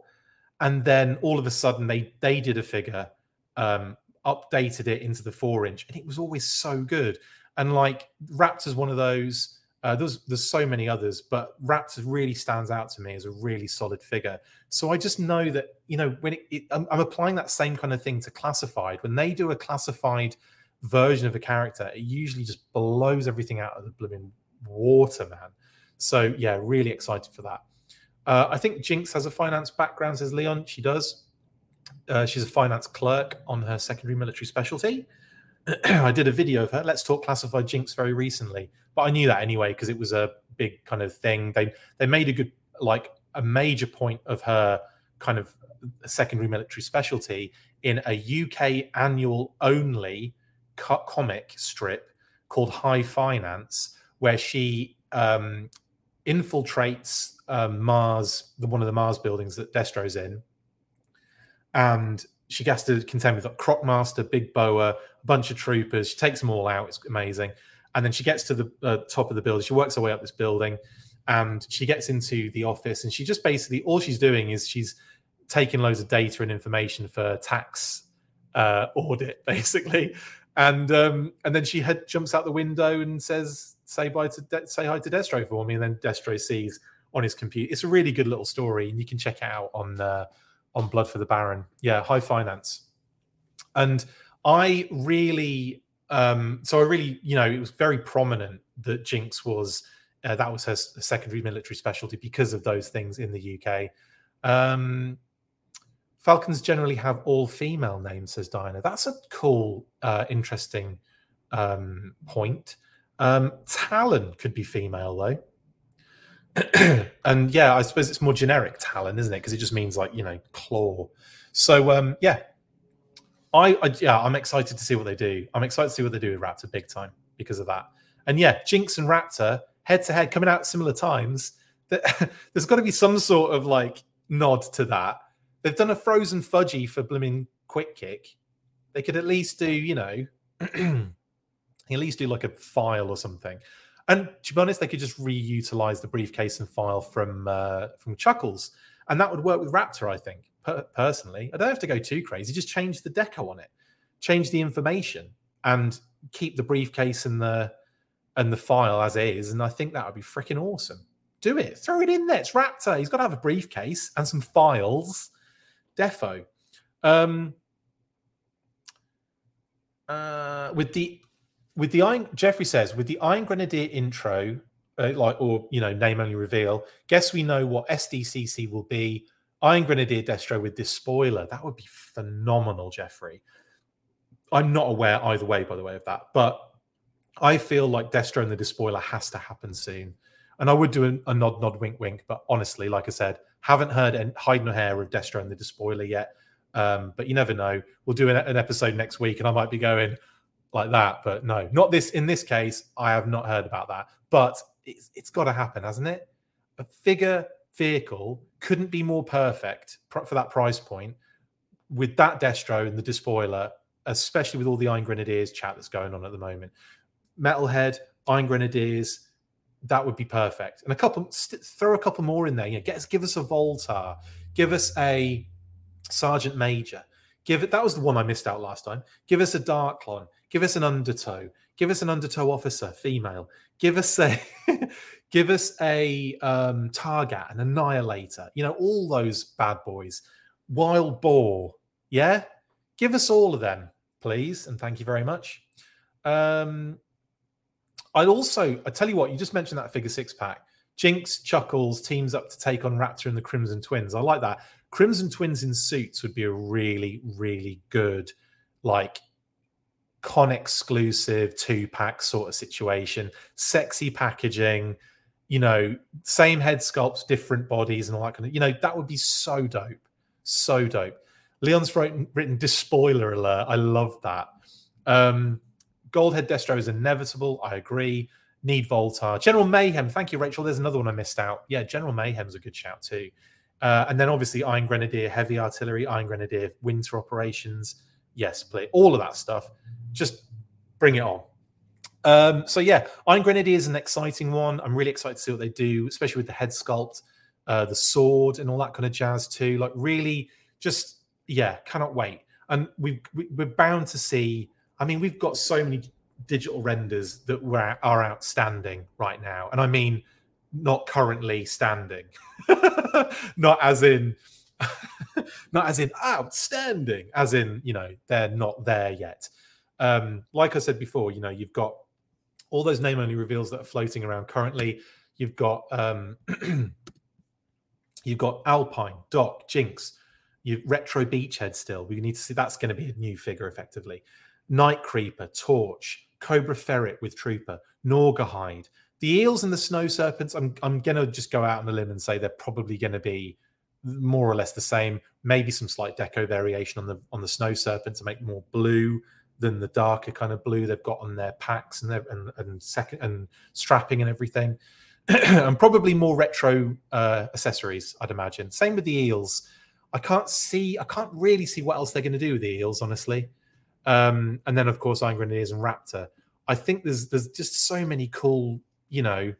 Speaker 2: and then all of a sudden they they did a figure um, updated it into the four inch, and it was always so good. And like Raptor's one of those. Uh, there's there's so many others, but Raptor really stands out to me as a really solid figure. So I just know that you know when it, it, I'm, I'm, applying that same kind of thing to classified. When they do a classified version of a character, it usually just blows everything out of the blooming water, man. So yeah, really excited for that. Uh, I think Jinx has a finance background, says Leon. She does. Uh, she's a finance clerk on her secondary military specialty. I did a video of her. Let's talk classified Jinx very recently, but I knew that anyway because it was a big kind of thing. They they made a good like a major point of her kind of secondary military specialty in a UK annual only comic strip called High Finance, where she um, infiltrates um, Mars, the, one of the Mars buildings that Destro's in, and she has to contend with like Crocmaster, Big Boa, a bunch of troopers. She takes them all out. It's amazing. And then she gets to the uh, top of the building. She works her way up this building, and she gets into the office. And she just basically all she's doing is she's taking loads of data and information for tax uh, audit, basically. And um, and then she jumps out the window and says, "Say bye to De- say hi to Destro for me." And then Destro sees on his computer. It's a really good little story, and you can check it out on. Uh, on Blood for the Baron. Yeah, high finance. And I really, um, so I really, you know, it was very prominent that Jinx was uh, that was her secondary military specialty because of those things in the UK. Um, Falcons generally have all female names, says Diana. That's a cool, uh, interesting um, point. Um, Talon could be female though. and yeah, I suppose it's more generic Talon, isn't it? Because it just means like you know claw. So um, yeah, I, I, yeah, I'm excited to see what they do. I'm excited to see what they do with Raptor big time because of that. And yeah, Jinx and Raptor head to head coming out similar times. There's got to be some sort of like nod to that. They've done a frozen fudgy for blooming quick kick. They could at least do, you know, at least do like a file or something. And to be honest, they could just reutilize the briefcase and file from uh, from Chuckles, and that would work with Raptor. I think per- personally, I don't have to go too crazy. Just change the deco on it, change the information, and keep the briefcase and the and the file as is. And I think that would be freaking awesome. Do it. Throw it in there. It's Raptor. He's got to have a briefcase and some files. Defo. Um, uh, with the with the Iron Jeffrey says with the Iron Grenadier intro, uh, like or you know name only reveal. Guess we know what SDCC will be. Iron Grenadier Destro with Despoiler. That would be phenomenal, Jeffrey. I'm not aware either way, by the way, of that, but I feel like Destro and the Despoiler has to happen soon. And I would do a, a, nod, nod, wink, wink. But honestly, like I said, haven't heard any, hide nor hair of Destro and the Despoiler yet. Um, but you never know. We'll do an, an, episode next week, and I might be going like that. But no, not this. In this case, I have not heard about that. But it's, it's got to happen, hasn't it? A figure vehicle couldn't be more perfect for that price point with that Destro and the Despoiler, especially with all the Iron Grenadiers chat that's going on at the moment. Metalhead, Iron Grenadiers, that would be perfect. And a couple, st- throw a couple more in there. You get us, give us a Voltar, give us a Sergeant Major. Give it. That was the one I missed out last time. Give us a Darklon. Give us an Undertow. Give us an Undertow officer, female. Give us a, give us a um, Target, an Annihilator. You know, all those bad boys. Wild Boar. Yeah, give us all of them, please, and thank you very much. Um, I'd also, I tell you what, you just mentioned that figure six pack. Jinx Chuckles teams up to take on Raptor and the Crimson Twins. I like that. Crimson Twins in suits would be a really, really good, like con exclusive two pack sort of situation. Sexy packaging, you know, same head sculpts, different bodies, and all that kind of, you know, that would be so dope. So dope. Leon's written, written despoiler alert. I love that. Um, Goldhead Destro is inevitable. I agree. Need Voltar. General Mayhem. Thank you, Rachel. There's another one I missed out. Yeah, General Mayhem's a good shout too. Uh, and then obviously Iron Grenadier, Heavy Artillery, Iron Grenadier, Winter Operations. Yes, play all of that stuff. Just bring it on. Um, so yeah, Iron Grenadier is an exciting one. I'm really excited to see what they do, especially with the head sculpt, uh, the sword, and all that kind of jazz too. Like really, just yeah, cannot wait. And we we're bound to see I mean, we've got so many digital renders that were, are outstanding right now. And I mean, not currently standing, not as in, not as in outstanding, as in, you know, they're not there yet. Um, like I said before, you know, you've got all those name only reveals that are floating around currently. You've got, um, you've got Alpine, Doc, Jinx, you retro beachhead still. We need to see that's going to be a new figure effectively. Night Creeper, Torch, Cobra Ferret with Trooper, Naugahyde. The eels and the snow serpents, I'm, I'm going to just go out on a limb and say they're probably going to be more or less the same. Maybe some slight deco variation on the on the snow serpent to make more blue than the darker kind of blue they've got on their packs and their, and, and second and strapping and everything. and probably more retro uh, accessories, I'd imagine. Same with the eels. I can't see, I can't really see what else they're going to do with the eels, honestly. Um, and then of course Iron Grenadiers and Raptor. I think there's there's just so many cool, you know,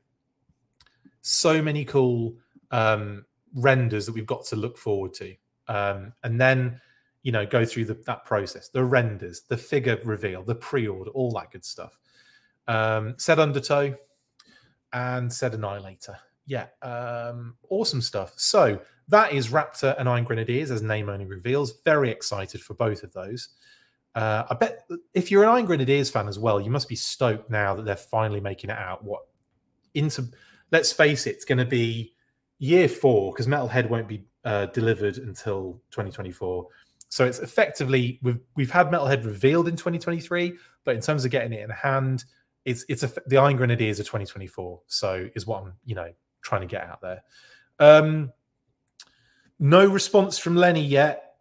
Speaker 2: so many cool um, renders that we've got to look forward to. Um, and then, you know, go through the, that process, the renders, the figure reveal, the pre-order, all that good stuff. Um, said Undertow and said Annihilator. Yeah, um, awesome stuff. So that is Raptor and Iron Grenadiers as name only reveals. Very excited for both of those. Uh, I bet if you're an Iron Grenadiers fan as well, you must be stoked now that they're finally making it out. What into? Let's face it, it's going to be year four because Metalhead won't be uh, delivered until 2024. So it's effectively we've we've had Metalhead revealed in 2023, but in terms of getting it in hand, it's it's a, the Iron Grenadiers of 2024. So is what I'm you know trying to get out there. Um, no response from Lenny yet.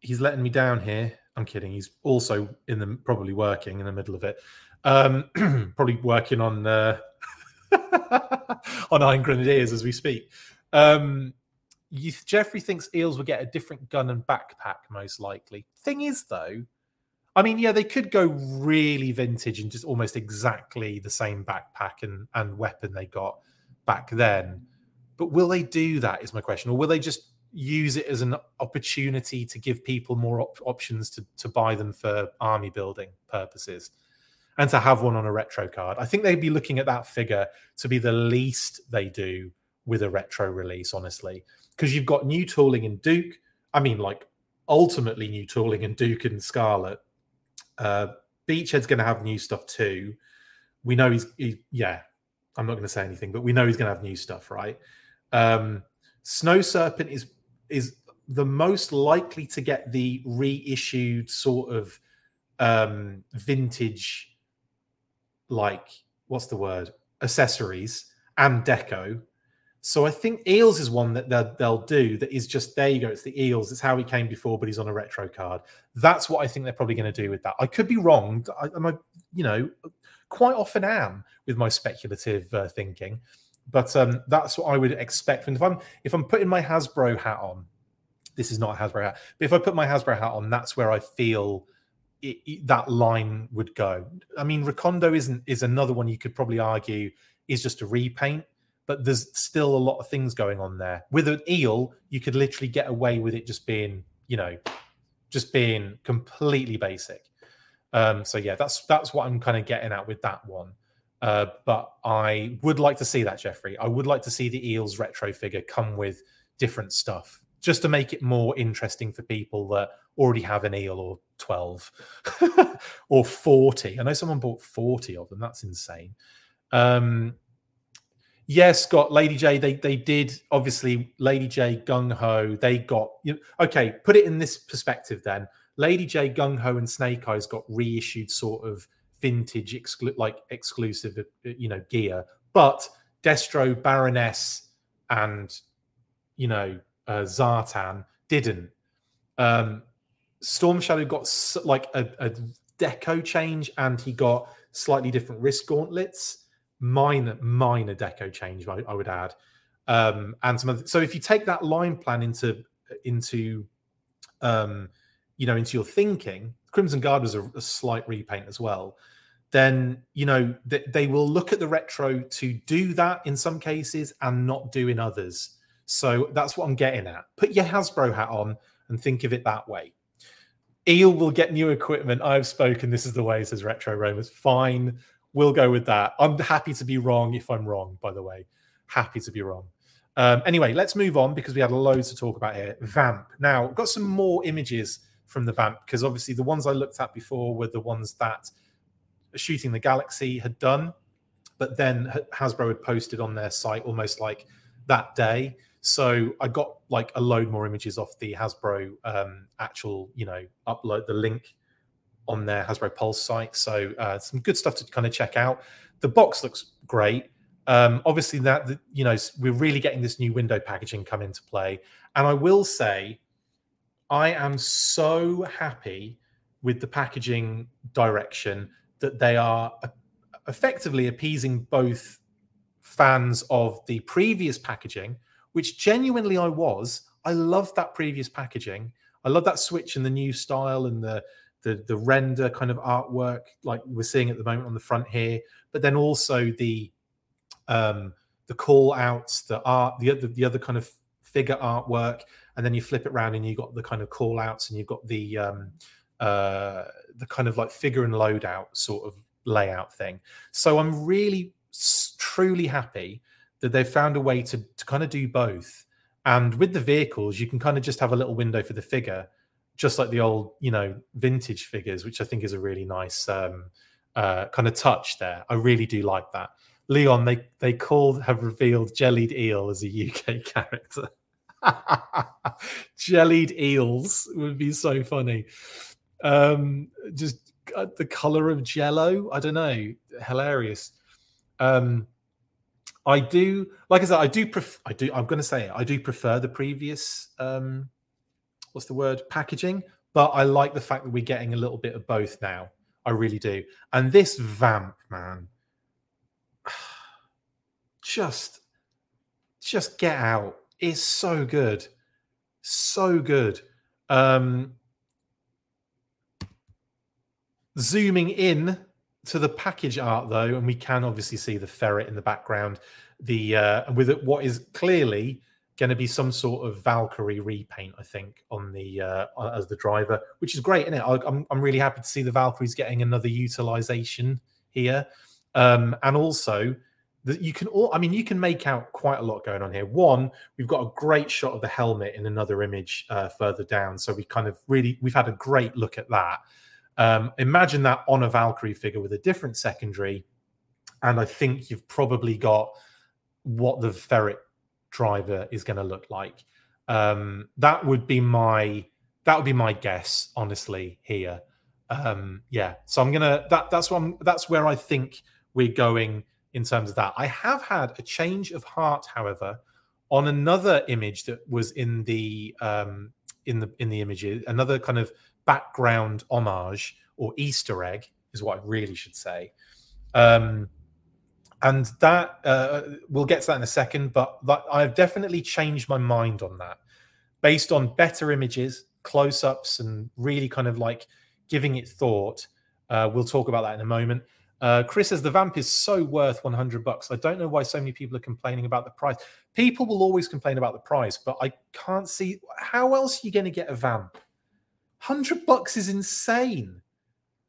Speaker 2: He's letting me down here. I'm kidding. He's also in the probably working in the middle of it. Um, probably working on uh, on Iron Grenadiers as we speak. Um, you, Jeffrey thinks Eels will get a different gun and backpack most likely. Thing is, though, I mean, yeah, they could go really vintage and just almost exactly the same backpack and, and weapon they got back then. But will they do that? Is my question, or will they just use it as an opportunity to give people more op- options to, to buy them for army building purposes and to have one on a retro card. I think they'd be looking at that figure to be the least they do with a retro release, honestly, because you've got new tooling in Duke. I mean, like ultimately new tooling in Duke and Scarlet. Uh, Beachhead's going to have new stuff too. We know he's, he, yeah, I'm not going to say anything, but we know he's going to have new stuff, right? Um, Snow Serpent is is the most likely to get the reissued sort of um, vintage, like what's the word, accessories and deco. So I think Eels is one that they'll, they'll do that is just there you go. It's the Eels. It's how he came before, but he's on a retro card. That's what I think they're probably going to do with that. I could be wrong. I, am you know, quite often am with my speculative uh, thinking, but um, that's what I would expect. And if I'm if I'm putting my Hasbro hat on, this is not a Hasbro hat. But if I put my Hasbro hat on, that's where I feel it, it, that line would go. I mean, Recondo isn't is another one you could probably argue is just a repaint, but there's still a lot of things going on there. With an eel, you could literally get away with it just being, you know, just being completely basic. Um, so yeah, that's that's what I'm kind of getting at with that one. Uh, but I would like to see that, Jeffrey. I would like to see the Eels retro figure come with different stuff just to make it more interesting for people that already have an eel or 12 or 40. I know someone bought 40 of them. That's insane. Um, yes, got Lady Jaye. They they did obviously Lady Jaye Gung Ho. They got you know, okay. Put it in this perspective then. Lady Jaye Gung Ho and Snake Eyes got reissued sort of vintage exclu- like exclusive you know gear, but Destro Baroness and you know uh, Zartan didn't. Um, Storm Shadow got like a, a deco change, and he got slightly different wrist gauntlets. Minor, minor deco change, I, I would add. Um, and some other, so if you take that line plan into into um, you know into your thinking, Crimson Guard was a, a slight repaint as well. Then you know they, they will look at the retro to do that in some cases and not do in others. So that's what I'm getting at. Put your Hasbro hat on and think of it that way. Eel will get new equipment. I've spoken. This is the way, says Retro Romans. Fine. We'll go with that. I'm happy to be wrong if I'm wrong, by the way. Happy to be wrong. Um, anyway, let's move on because we had loads to talk about here. Vamp. Now, got some more images from the Vamp because obviously the ones I looked at before were the ones that Shooting the Galaxy had done, but then Hasbro had posted on their site almost like that day. So I got like a load more images off the Hasbro um, actual, you know, upload the link on their Hasbro Pulse site. So uh, some good stuff to kind of check out. The box looks great. Um, obviously, that you know we're really getting this new window packaging come into play, and I will say, I am so happy with the packaging direction that they are effectively appeasing both fans of the previous packaging which genuinely I was. I loved that previous packaging. I love that switch and the new style and the the the render kind of artwork like we're seeing at the moment on the front here, but then also the um the call outs, the art, the other the other kind of figure artwork, and then you flip it around and you got the kind of call outs and you've got the um uh the kind of like figure and loadout sort of layout thing. So I'm really truly happy that they've found a way to, to kind of do both. And with the vehicles, you can kind of just have a little window for the figure just like the old, you know, vintage figures, which I think is a really nice um, uh, kind of touch there. I really do like that. Leon, they they called have revealed jellied eel as a UK character. jellied eels would be so funny. Um, just uh, the color of jello. I don't know. Hilarious. Um, I do, like I said, I do. Pref- I do. I'm going to say it. I do prefer the previous. Um, what's the word? Packaging. But I like the fact that we're getting a little bit of both now. I really do. And this vamp, man, just, just get out. It's so good, so good. Um, zooming in to the package art though, and we can obviously see the ferret in the background. The uh, with it, what is clearly going to be some sort of Valkyrie repaint, I think, on the uh, as the driver, which is great, isn't it? I, am I'm really happy to see the Valkyries getting another utilization here, um, and also that you can all. I mean, you can make out quite a lot going on here. One, we've got a great shot of the helmet in another image uh, further down, so we kind of really we've had a great look at that. Um, imagine that on a Valkyrie figure with a different secondary, and I think you've probably got what the ferret driver is going to look like. Um, that would be my that would be my guess, honestly. Here, um, yeah. So I'm gonna that that's I'm, that's where I think we're going in terms of that. I have had a change of heart, however, on another image that was in the um, in the in the images, another kind of background homage or Easter egg is what I really should say. Um, and that uh, we'll get to that in a second, but that, I've definitely changed my mind on that based on better images, close ups, and really kind of like giving it thought. Uh, we'll talk about that in a moment. Uh, Chris says the vamp is so worth 100 bucks. I don't know why so many people are complaining about the price. People will always complain about the price, but I can't see how else you're you going to get a vamp 100 bucks is insane.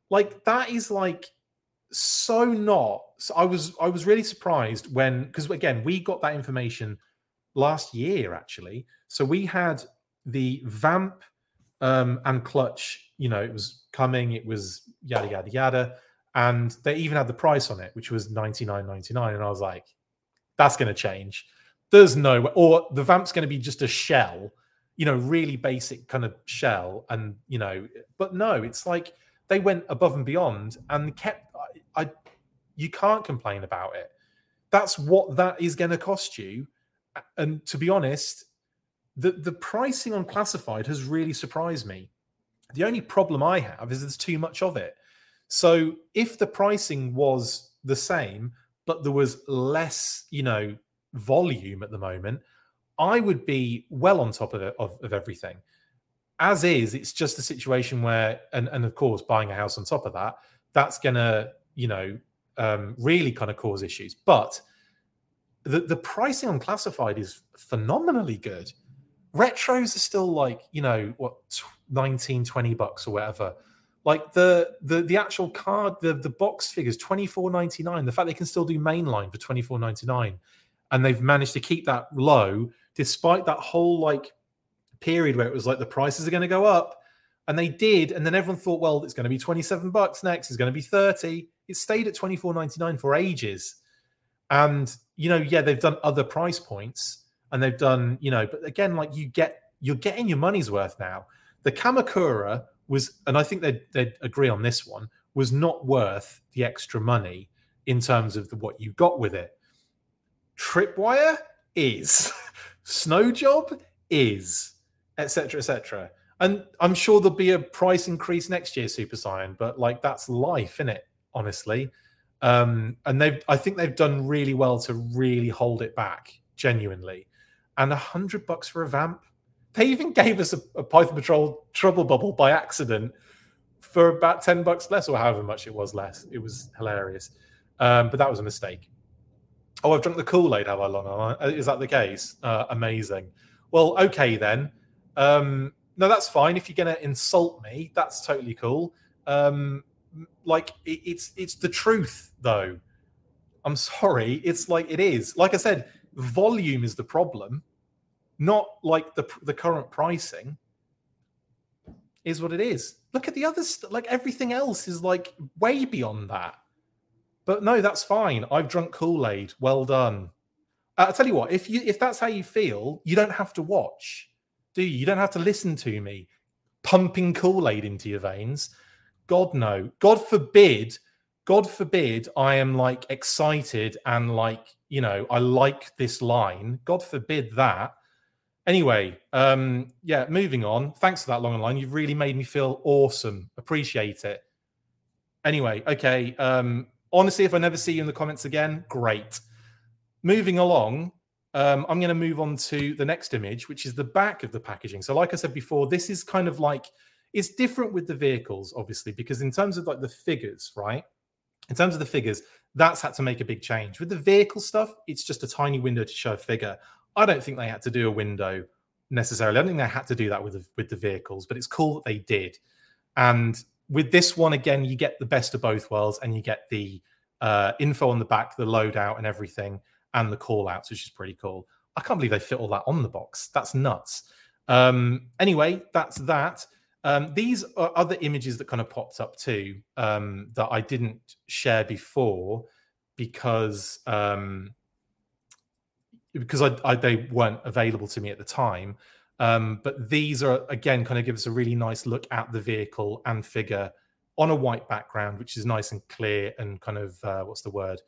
Speaker 2: Like that is like so not. So I was I was really surprised when because again we got that information last year actually. So we had the vamp um, and clutch. You know, it was coming. It was yada yada yada, and they even had the price on it, which was ninety nine ninety nine. And I was like, that's going to change. There's no way. Or the vamp's going to be just a shell you know, really basic kind of shell. And, you know, but no, it's like they went above and beyond and kept, I, I you can't complain about it. That's what that is going to cost you. And to be honest, the, the pricing on classified has really surprised me. The only problem I have is there's too much of it. So if the pricing was the same, but there was less, you know, volume at the moment, I would be well on top of, it, of, of everything. As is, it's just a situation where, and, and of course, buying a house on top of that, that's going to, you know, um, really kind of cause issues. But the, the pricing on classified is phenomenally good. Retros are still like, you know, what, 19, 20 bucks or whatever. Like the the the actual card, the the box figures, 24.99. The fact they can still do mainline for 24.99 and they've managed to keep that low despite that whole like period where it was like the prices are going to go up and they did and then everyone thought well it's going to be 27 bucks next it's going to be 30 it stayed at 24.99 for ages. And you know yeah they've done other price points and they've done you know but again like you get you're getting your money's worth now. The kamakura was and i think they'd, they'd agree on this one was not worth the extra money in terms of the, what you got with it. Tripwire is snow job is etc etc and i'm sure there'll be a price increase next year super saiyan but like that's life in it honestly? Um and they've i think they've done really well to really hold it back genuinely. And a hundred bucks for a vamp? They even gave us a, a python patrol trouble bubble by accident for about 10 bucks less or however much it was less. It was hilarious. Um, but that was a mistake Oh, I've drunk the Kool Aid, have I, Long? Is that the case? Uh, amazing. Well, okay then. Um, no, that's fine. If you're going to insult me, that's totally cool. Um, like it, it's it's the truth, though. I'm sorry. It's like it is. Like I said, volume is the problem, not like the the current pricing. is what it is. Look at the other stuff. Like everything else is like way beyond that. But no, that's fine. I've drunk Kool Aid. Well done. Uh, I'll tell you what. If you if that's how you feel, you don't have to watch, do you? You don't have to listen to me pumping Kool Aid into your veins. God no. God forbid. God forbid I am like excited and like you know I like this line. God forbid that Anyway, um, yeah, moving on. Thanks for that long line. You've really made me feel awesome. Appreciate it. Anyway, okay. Um, honestly, if I never see you in the comments again, great. Moving along, um, I'm going to move on to the next image, which is the back of the packaging. So, like I said before, this is kind of like it's different with the vehicles, obviously, because in terms of like the figures, right? In terms of the figures, that's had to make a big change. With the vehicle stuff, it's just a tiny window to show a figure. I don't think they had to do a window necessarily. I don't think they had to do that with the, with the vehicles, but it's cool that they did. And with this one, again, you get the best of both worlds, and you get the uh, info on the back, the loadout, and everything, and the call outs, which is pretty cool. I can't believe they fit all that on the box. That's nuts. Um, anyway, that's that. Um, these are other images that kind of popped up too um, that I didn't share before because um, because I, I, they weren't available to me at the time. Um, but these are again kind of give us a really nice look at the vehicle and figure on a white background, which is nice and clear and kind of uh, what's the word?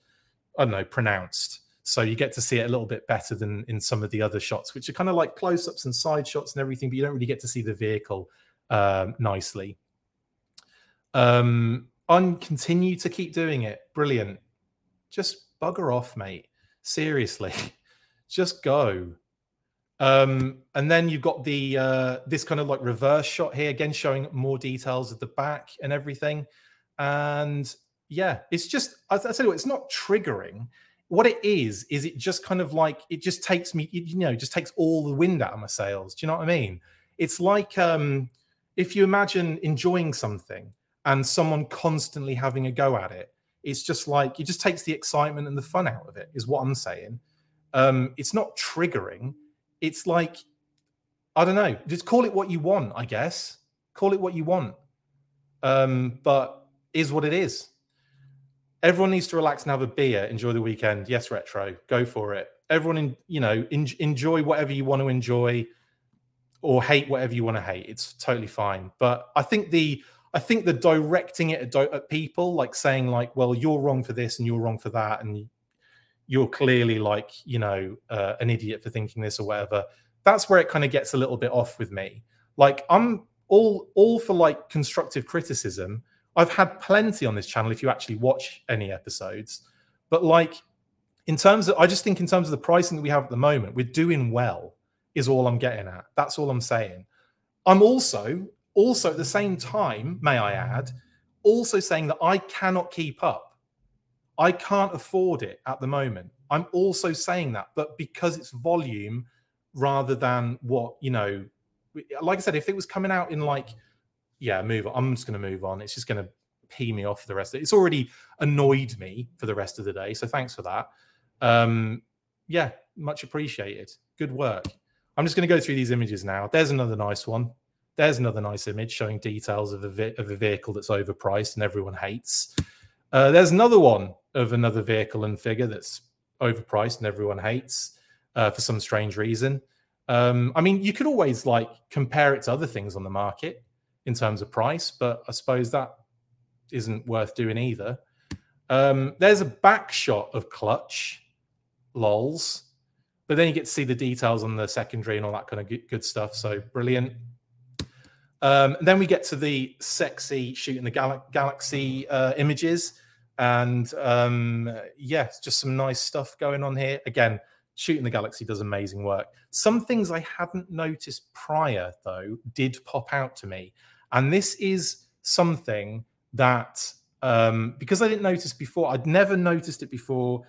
Speaker 2: I don't know, pronounced. So you get to see it a little bit better than in some of the other shots, which are kind of like close-ups and side shots and everything, but you don't really get to see the vehicle um, nicely. Um, on continue to keep doing it. Brilliant. Just bugger off, mate. Seriously. just go. Um, and then you've got the uh, this kind of like reverse shot here again, showing more details of the back and everything. And yeah, it's just I, I what, it's not triggering. What it is is it just kind of like it just takes me, you know, just takes all the wind out of my sails. Do you know what I mean? It's like um, if you imagine enjoying something and someone constantly having a go at it. It's just like it just takes the excitement and the fun out of it. Is what I'm saying. Um, it's not triggering. It's like, I don't know, just call it what you want, I guess. Call it what you want. Um, but is what it is. Everyone needs to relax and have a beer, enjoy the weekend. Yes, retro, go for it. Everyone, in, you know, in, enjoy whatever you want to enjoy, or hate whatever you want to hate. It's totally fine. But I think the I think the directing it at, at, people, like saying like, well, you're wrong for this and you're wrong for that, and you're clearly like you know uh, an idiot for thinking this or whatever that's where it kind of gets a little bit off with me. Like i'm all all for like constructive criticism. I've had plenty on this channel if you actually watch any episodes. But like in terms of i just think in terms of the pricing that we have at the moment we're doing well is all i'm getting at. That's all i'm saying. I'm also also at the same time may i add also saying that i cannot keep up I can't afford it at the moment. I'm also saying that, but because it's volume rather than what, you know, like I said, if it was coming out in like, yeah, move on. I'm just going to move on. It's just going to pee me off for the rest of it. It's already annoyed me for the rest of the day. So thanks for that. Um, yeah, much appreciated. Good work. I'm just going to go through these images now. There's another nice one. There's another nice image showing details of a, vi- of a vehicle that's overpriced and everyone hates. Uh, there's another one of another vehicle and figure that's overpriced and everyone hates uh, for some strange reason. Um, I mean, you could always like compare it to other things on the market in terms of price, but I suppose that isn't worth doing either. Um, there's a back shot of Clutch, lols, but then you get to see the details on the secondary and all that kind of good, good stuff. So brilliant. Um, then we get to the sexy shooting the gal- galaxy uh, images. And um, yeah, just some nice stuff going on here. Again, Shooting the Galaxy does amazing work. Some things I hadn't noticed prior, though, did pop out to me. And this is something that, um, because I didn't notice before, I'd never noticed it before.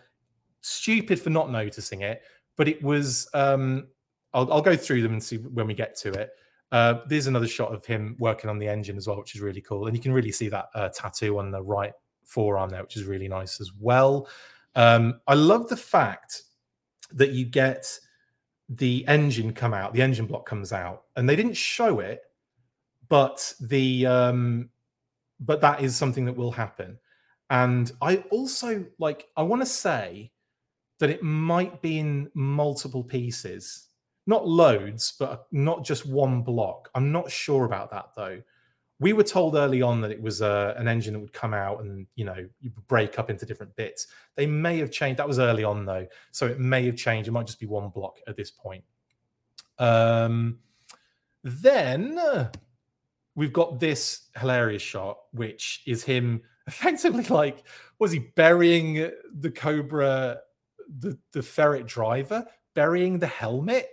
Speaker 2: Stupid for not noticing it, but it was. Um, I'll, I'll go through them and see when we get to it. Uh, there's another shot of him working on the engine as well, which is really cool. And you can really see that uh, tattoo on the right forearm there, which is really nice as well. Um, I love the fact that you get the engine come out, the engine block comes out, and they didn't show it, but the um, but that is something that will happen. And I also like I want to say that it might be in multiple pieces, not loads, but not just one block. I'm not sure about that though. We were told early on that it was uh, an engine that would come out and you know you break up into different bits. They may have changed. That was early on though, so it may have changed. It might just be one block at this point. Um, then we've got this hilarious shot, which is him effectively like was he burying the Cobra, the the ferret driver, burying the helmet?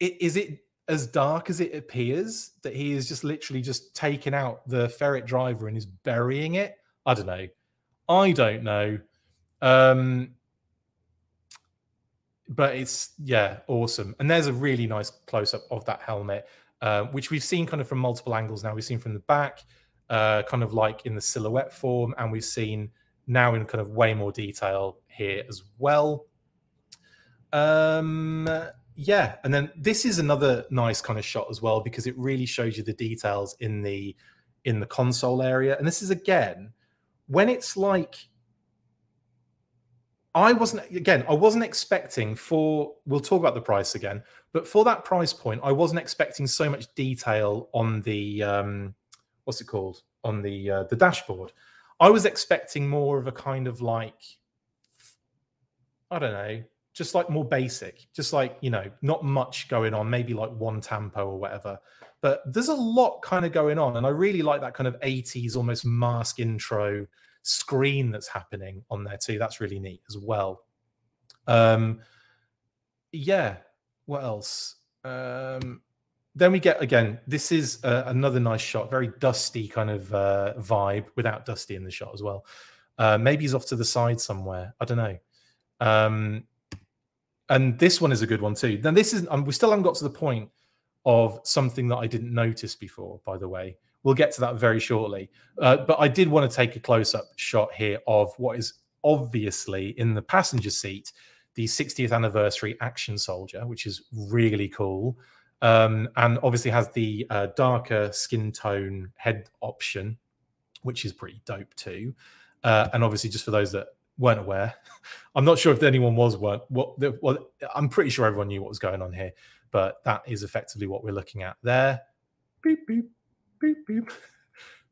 Speaker 2: It, is it as dark as it appears that he is just literally just taking out the ferret driver and is burying it? I don't know. I don't know. Um, but it's yeah, awesome. And there's a really nice close up of that helmet, uh, which we've seen kind of from multiple angles now. We've seen from the back, uh, kind of like in the silhouette form, and we've seen now in kind of way more detail here as well. Um, yeah, and then this is another nice kind of shot as well because it really shows you the details in the in the console area. And this is again when it's like I wasn't again, I wasn't expecting for we'll talk about the price again, but for that price point, I wasn't expecting so much detail on the um what's it called? On the uh, the dashboard. I was expecting more of a kind of like I don't know, just like more basic, just like, you know, not much going on, maybe like one tampo or whatever. But there's a lot kind of going on. And I really like that kind of 80s almost mask intro screen that's happening on there too. That's really neat as well. Um, yeah. What else? Um, then we get again. This is uh, another nice shot, very dusty kind of uh, vibe, without dusty in the shot as well. Uh, maybe he's off to the side somewhere. I don't know. Um, and this one is a good one too. Then this is um, we still haven't got to the point of something that I didn't notice before. By the way, We'll get to that very shortly. Uh, but I did want to take a close up shot here of what is obviously in the passenger seat the 60th anniversary action soldier, which is really cool. Um, and obviously has the uh, darker skin tone head option, which is pretty dope too. Uh, and obviously, just for those that weren't aware, I'm not sure if anyone was weren't. What well, I'm pretty sure everyone knew what was going on here, but that is effectively what we're looking at there. Beep, beep beep beep.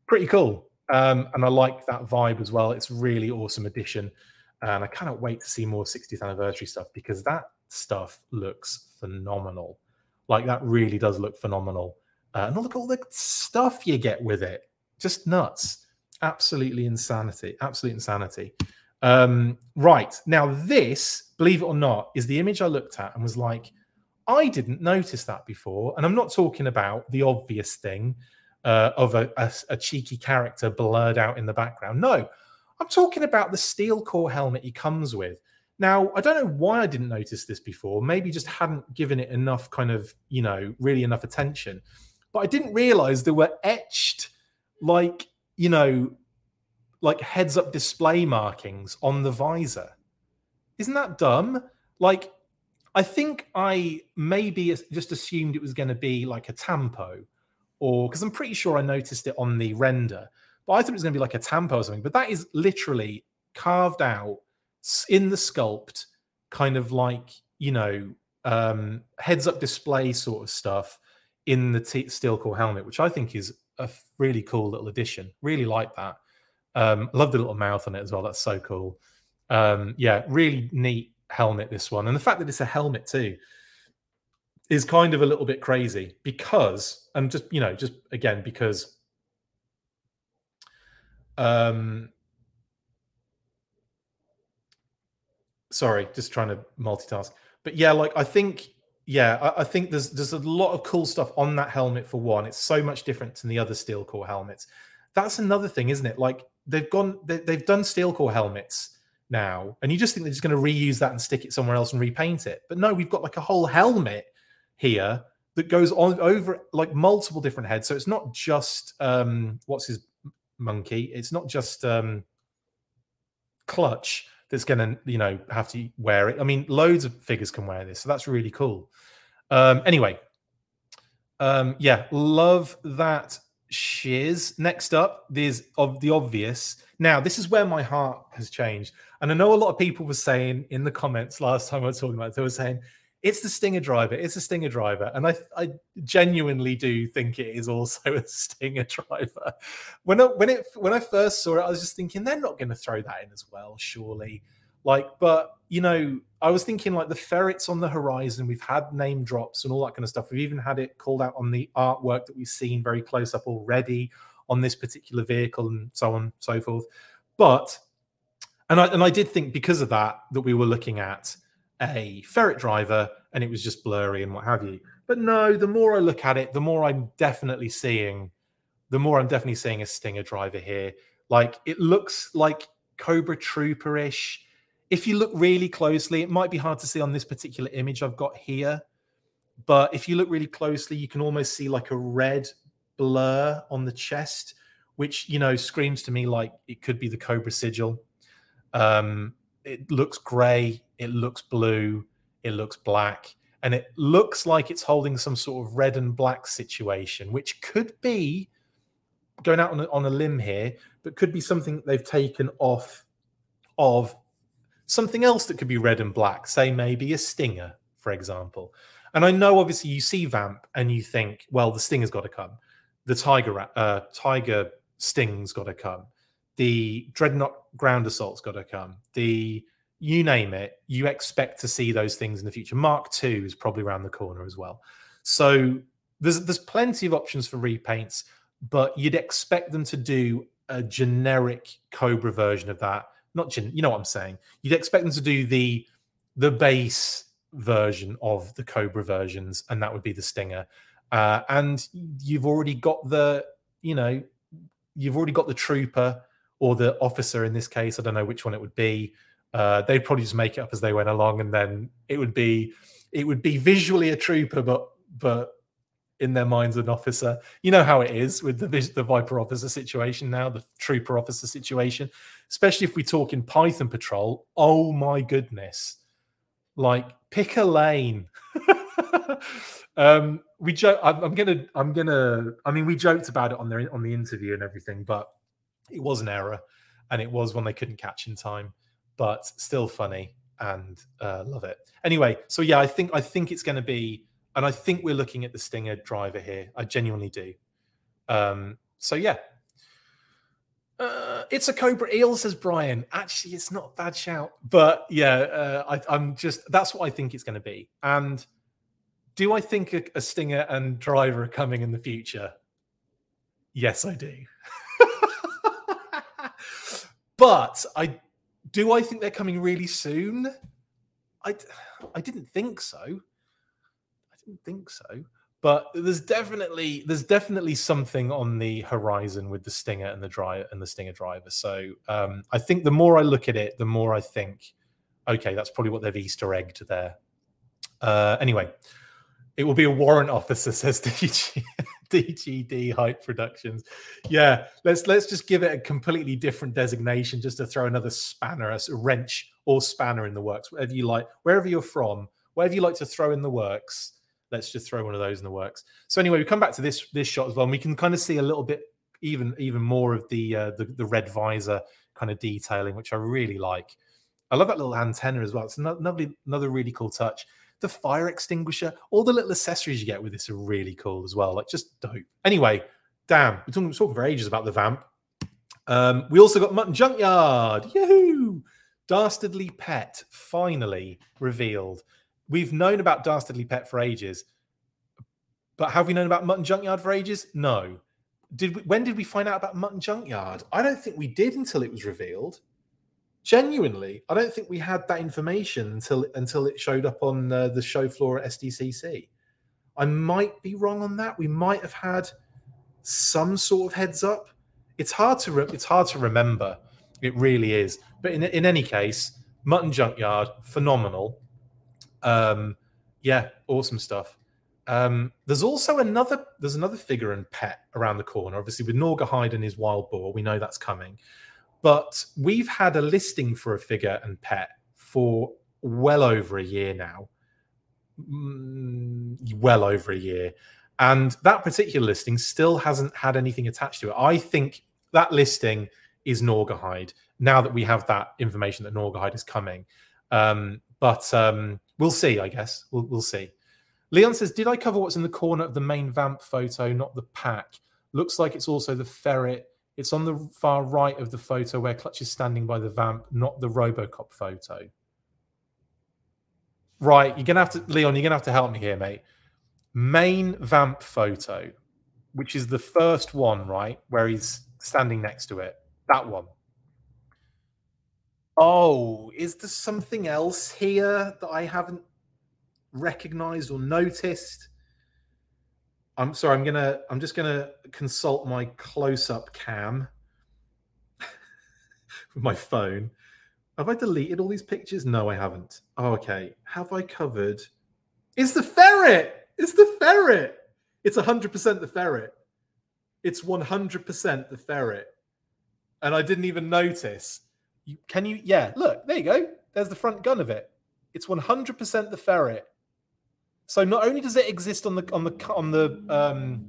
Speaker 2: Pretty cool. Um, and I like that vibe as well. It's really awesome addition. And I cannot wait to see more 60th anniversary stuff because that stuff looks phenomenal. Like that really does look phenomenal. Uh, and look at all the stuff you get with it. Just nuts. Absolutely insanity. Absolute insanity. Um, right. Now, this, believe it or not, is the image I looked at and was like, I didn't notice that before. And I'm not talking about the obvious thing uh, of a, a, a, cheeky character blurred out in the background. No, I'm talking about the steel core helmet he comes with. Now, I don't know why I didn't notice this before. Maybe just hadn't given it enough kind of, you know, really enough attention. But I didn't realize there were etched, like, you know, like heads up display markings on the visor. Isn't that dumb? Like, I think I maybe just assumed it was going to be like a tampo or because I'm pretty sure I noticed it on the render, but I thought it was going to be like a tampo or something. But that is literally carved out in the sculpt, kind of like you know um, heads up display sort of stuff in the t- steel core helmet, which I think is a really cool little addition. Really like that. Um, love the little mouth on it as well. That's so cool. Um, yeah, really neat helmet this one, and the fact that it's a helmet too is kind of a little bit crazy because and just you know just again because um sorry just trying to multitask but yeah like i think yeah I, I, think there's there's a lot of cool stuff on that helmet for one it's so much different than the other steel core helmets that's another thing isn't it like they've gone they, they've done steel core helmets now and you just think they're just going to reuse that and stick it somewhere else and repaint it but no we've got like a whole helmet here that goes on over like multiple different heads. So it's not just um, what's his monkey. It's not just um, clutch that's going to you know have to wear it. I mean, loads of figures can wear this, so that's really cool. Um, anyway, um, yeah, love that shiz. Next up, there's of the obvious. Now, this is where my heart has changed. And I know a lot of people were saying in the comments last time I was talking about it, they were saying, it's the Stinger driver. It's a Stinger driver, and I, I genuinely do think it is also a Stinger driver. When I, when it when I first saw it, I was just thinking they're not going to throw that in as well, surely. Like, but you know, I was thinking like the ferrets on the horizon. We've had name drops and all that kind of stuff. We've even had it called out on the artwork that we've seen very close up already on this particular vehicle and so on and so forth. But and I and I did think because of that that we were looking at a ferret driver and it was just blurry and what have you. But no, the more I look at it, the more I'm definitely seeing, the more I'm definitely seeing a Stinger driver here. Like it looks like Cobra Trooper ish. If you look really closely, it might be hard to see on this particular image I've got here. But if you look really closely, you can almost see like a red blur on the chest, which, you know, screams to me like it could be the Cobra sigil. Um, it looks gray, it looks blue, it looks black, and it looks like it's holding some sort of red and black situation, which could be going out on a, on a limb here, but could be something they've taken off of something else that could be red and black, say maybe a stinger, for example. And I know obviously you see Vamp and you think, well, the stinger's got to come, the tiger uh, tiger sting's got to come the Dreadnok Ground Assault's got to come. The you name it, you expect to see those things in the future. Mark II is probably around the corner as well. So there's there's plenty of options for repaints, but you'd expect them to do a generic Cobra version of that. Not gen, you know what I'm saying. You'd expect them to do the the base version of the Cobra versions, and that would be the Stinger. Uh, and you've already got the, you know, you've already got the Trooper or the officer in this case. I don't know which one it would be. Uh, they'd probably just make it up as they went along, and then it would be it would be visually a trooper, but but in their minds an officer. You know how it is with the the Viper officer situation now, the trooper officer situation, especially if we talk in Python Patrol. Oh my goodness, like pick a lane. um, we joke. I'm, gonna. I'm gonna. I mean, we joked about it on the on the interview and everything, but it was an error, and it was one they couldn't catch in time, but still funny and uh, love it. Anyway, so yeah, I think I think it's going to be, and I think we're looking at the Stinger driver here. I genuinely do. Um, so yeah, uh, it's a Cobra Eel, says Brian. Actually, it's not a bad shout, but yeah, uh, I, am just that's what I think it's going to be. And do I think a, a Stinger and driver are coming in the future? Yes, I do. But I do I think they're coming really soon? I I didn't think so. I didn't think so. But there's definitely there's definitely something on the horizon with the Stinger and the driver and the Stinger driver. So um, I think the more I look at it, the more I think, okay, that's probably what they've Easter egged there. Uh, anyway, it will be a warrant officer, says DG. DGD Hype Productions. Yeah, let's let's just give it a completely different designation, just to throw another spanner, a wrench or spanner in the works, whatever you like, wherever you're from, wherever you like to throw in the works. Let's just throw one of those in the works. So anyway, we come back to this this shot as well, and we can kind of see a little bit even even more of the uh, the, the red visor kind of detailing, which I really like. I love that little antenna as well. It's another another really cool touch the fire extinguisher, all the little accessories you get with this are really cool as well. Like just dope. Anyway, damn, we're talking, we're talking for ages about the vamp. Um, we also got Mutt and Junkyard. Yahoo! Dastardly Pet finally revealed. We've known about Dastardly Pet for ages, but have we known about Mutt and Junkyard for ages? No. Did we, when did we find out about Mutt and Junkyard? I don't think we did until it was revealed genuinely, I don't think we had that information until until it showed up on uh, the show floor at SDCC. I might be wrong on that. We might have had some sort of heads up. It's hard to re- it's hard to remember. It really is. But in in any case, Mutt and Junkyard, phenomenal. Um, yeah, awesome stuff. Um, there's also another there's another figure and pet around the corner. Obviously, with Norga and his wild boar, we know that's coming. But we've had a listing for a figure and pet for well over a year now. Mm, well over a year. And that particular listing still hasn't had anything attached to it. I think that listing is Gnawgahyde now that we have that information that Gnawgahyde is coming. Um, but um, we'll see, I guess. We'll, we'll see. Leon says, Did I cover what's in the corner of the main vamp photo, not the pack? Looks like it's also the ferret. It's on the far right of the photo where Clutch is standing by the vamp, not the Robocop photo. Right, you're gonna have to, Leon. You're gonna have to help me here, mate. Main vamp photo, which is the first one, right, where he's standing next to it. That one. Oh, is there something else here that I haven't recognized or noticed? I'm sorry, I'm gonna I'm just gonna consult my close-up cam with my phone. Have I deleted all these pictures? No, I haven't. Oh, okay. Have I covered? It's the ferret. It's the ferret. It's 100% the ferret. It's 100% the ferret. And I didn't even notice. You, can you? Yeah, look, there you go. There's the front gun of it. It's 100% the ferret. So not only does it exist on the on the on the um,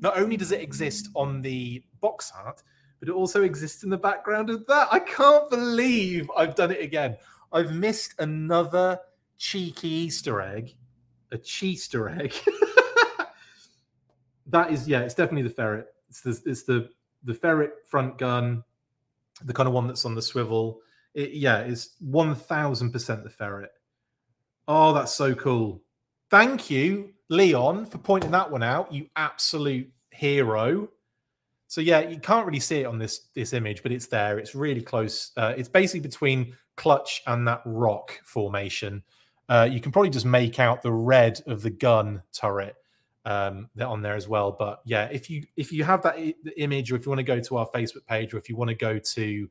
Speaker 2: not only does it exist on the box art, but it also exists in the background of that. I can't believe I've done it again. I've missed another cheeky Easter egg, a Easter egg. that is, yeah, it's definitely the ferret. It's the it's the the ferret front gun, the kind of one that's on the swivel. It, yeah, it's one thousand percent the ferret. Oh, that's so cool. Thank you, Leon, for pointing that one out. You absolute hero. So yeah, you can't really see it on this this image, but it's there. It's really close. Uh, it's basically between clutch and that rock formation. Uh, you can probably just make out the red of the gun turret um, they're on there as well. But yeah, if you if you have that I- image, or if you want to go to our Facebook page, or if you want to go to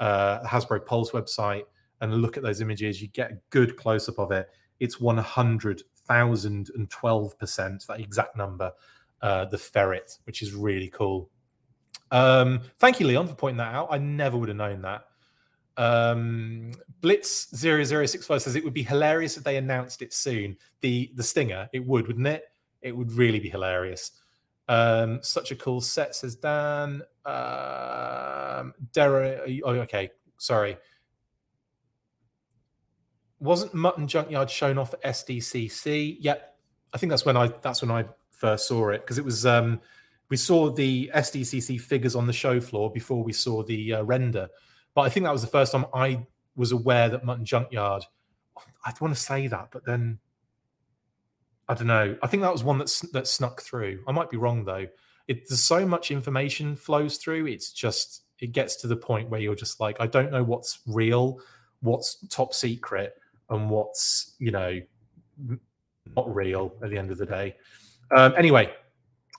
Speaker 2: uh, Hasbro Pulse website and look at those images, you get a good close up of it. It's one hundred thousand and twelve percent that exact number, uh, the ferret, which is really cool. Um, thank you, Leon, for pointing that out. I never would have known that. Um, Blitz 0065 says it would be hilarious if they announced it soon. The the stinger, it would, wouldn't it? It would really be hilarious. Um, such a cool set, says Dan. Um, Derek, oh, okay, sorry. Wasn't Mutt and Junkyard shown off at SDCC? Yep, I think that's when I that's when I first saw it because it was um, we saw the SDCC figures on the show floor before we saw the uh, render. But I think that was the first time I was aware that Mutt and Junkyard. I want to say that, but then I don't know. I think that was one that that snuck through. I might be wrong though. It, there's so much information flows through. It's just it gets to the point where you're just like, I don't know what's real, what's top secret, and what's you know not real at the end of the day. Um, anyway,